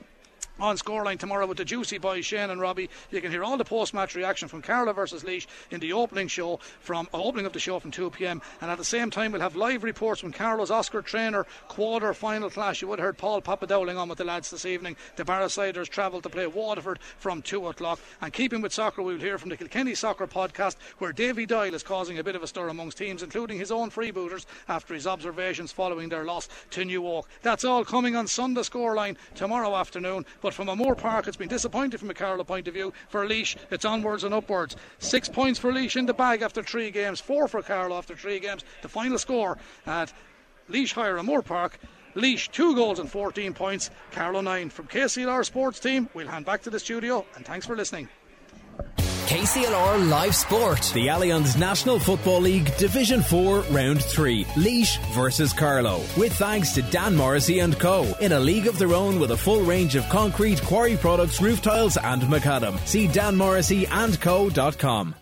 on scoreline tomorrow with the juicy boys Shane and Robbie. You can hear all the post-match reaction from Carlow versus Laois in the opening show from opening of the show from 2 p.m. And at the same time, we'll have live reports from Carlow's Oscar Traynor quarter final clash. You would have heard Paul Papadowling on with the lads this evening. The Barrasiders travel to play Waterford from 2 o'clock. And keeping with soccer, we'll hear from the Kilkenny Soccer podcast where Davy Doyle is causing a bit of a stir amongst teams, including his own freebooters after his observations following their loss to New York. That's all coming on Sunday scoreline tomorrow afternoon. But from a Moore Park, it's been disappointing from a Carlow point of view. For Laois, it's onwards and upwards. Six points for Laois in the bag after three games, four for Carlow after three games. The final score at Laois Higher and Moore Park. Laois, two goals and 14 points. Carlow, nine. From KCLR Sports Team, we'll hand back to the studio, and thanks for listening. KCLR Live Sport. The Allianz National Football League Division 4 Round 3. Laois versus Carlow. With thanks to Dan Morrissey and Co. In a league of their own with a full range of concrete, quarry products, roof tiles and macadam. See danmorrisseyandco.com.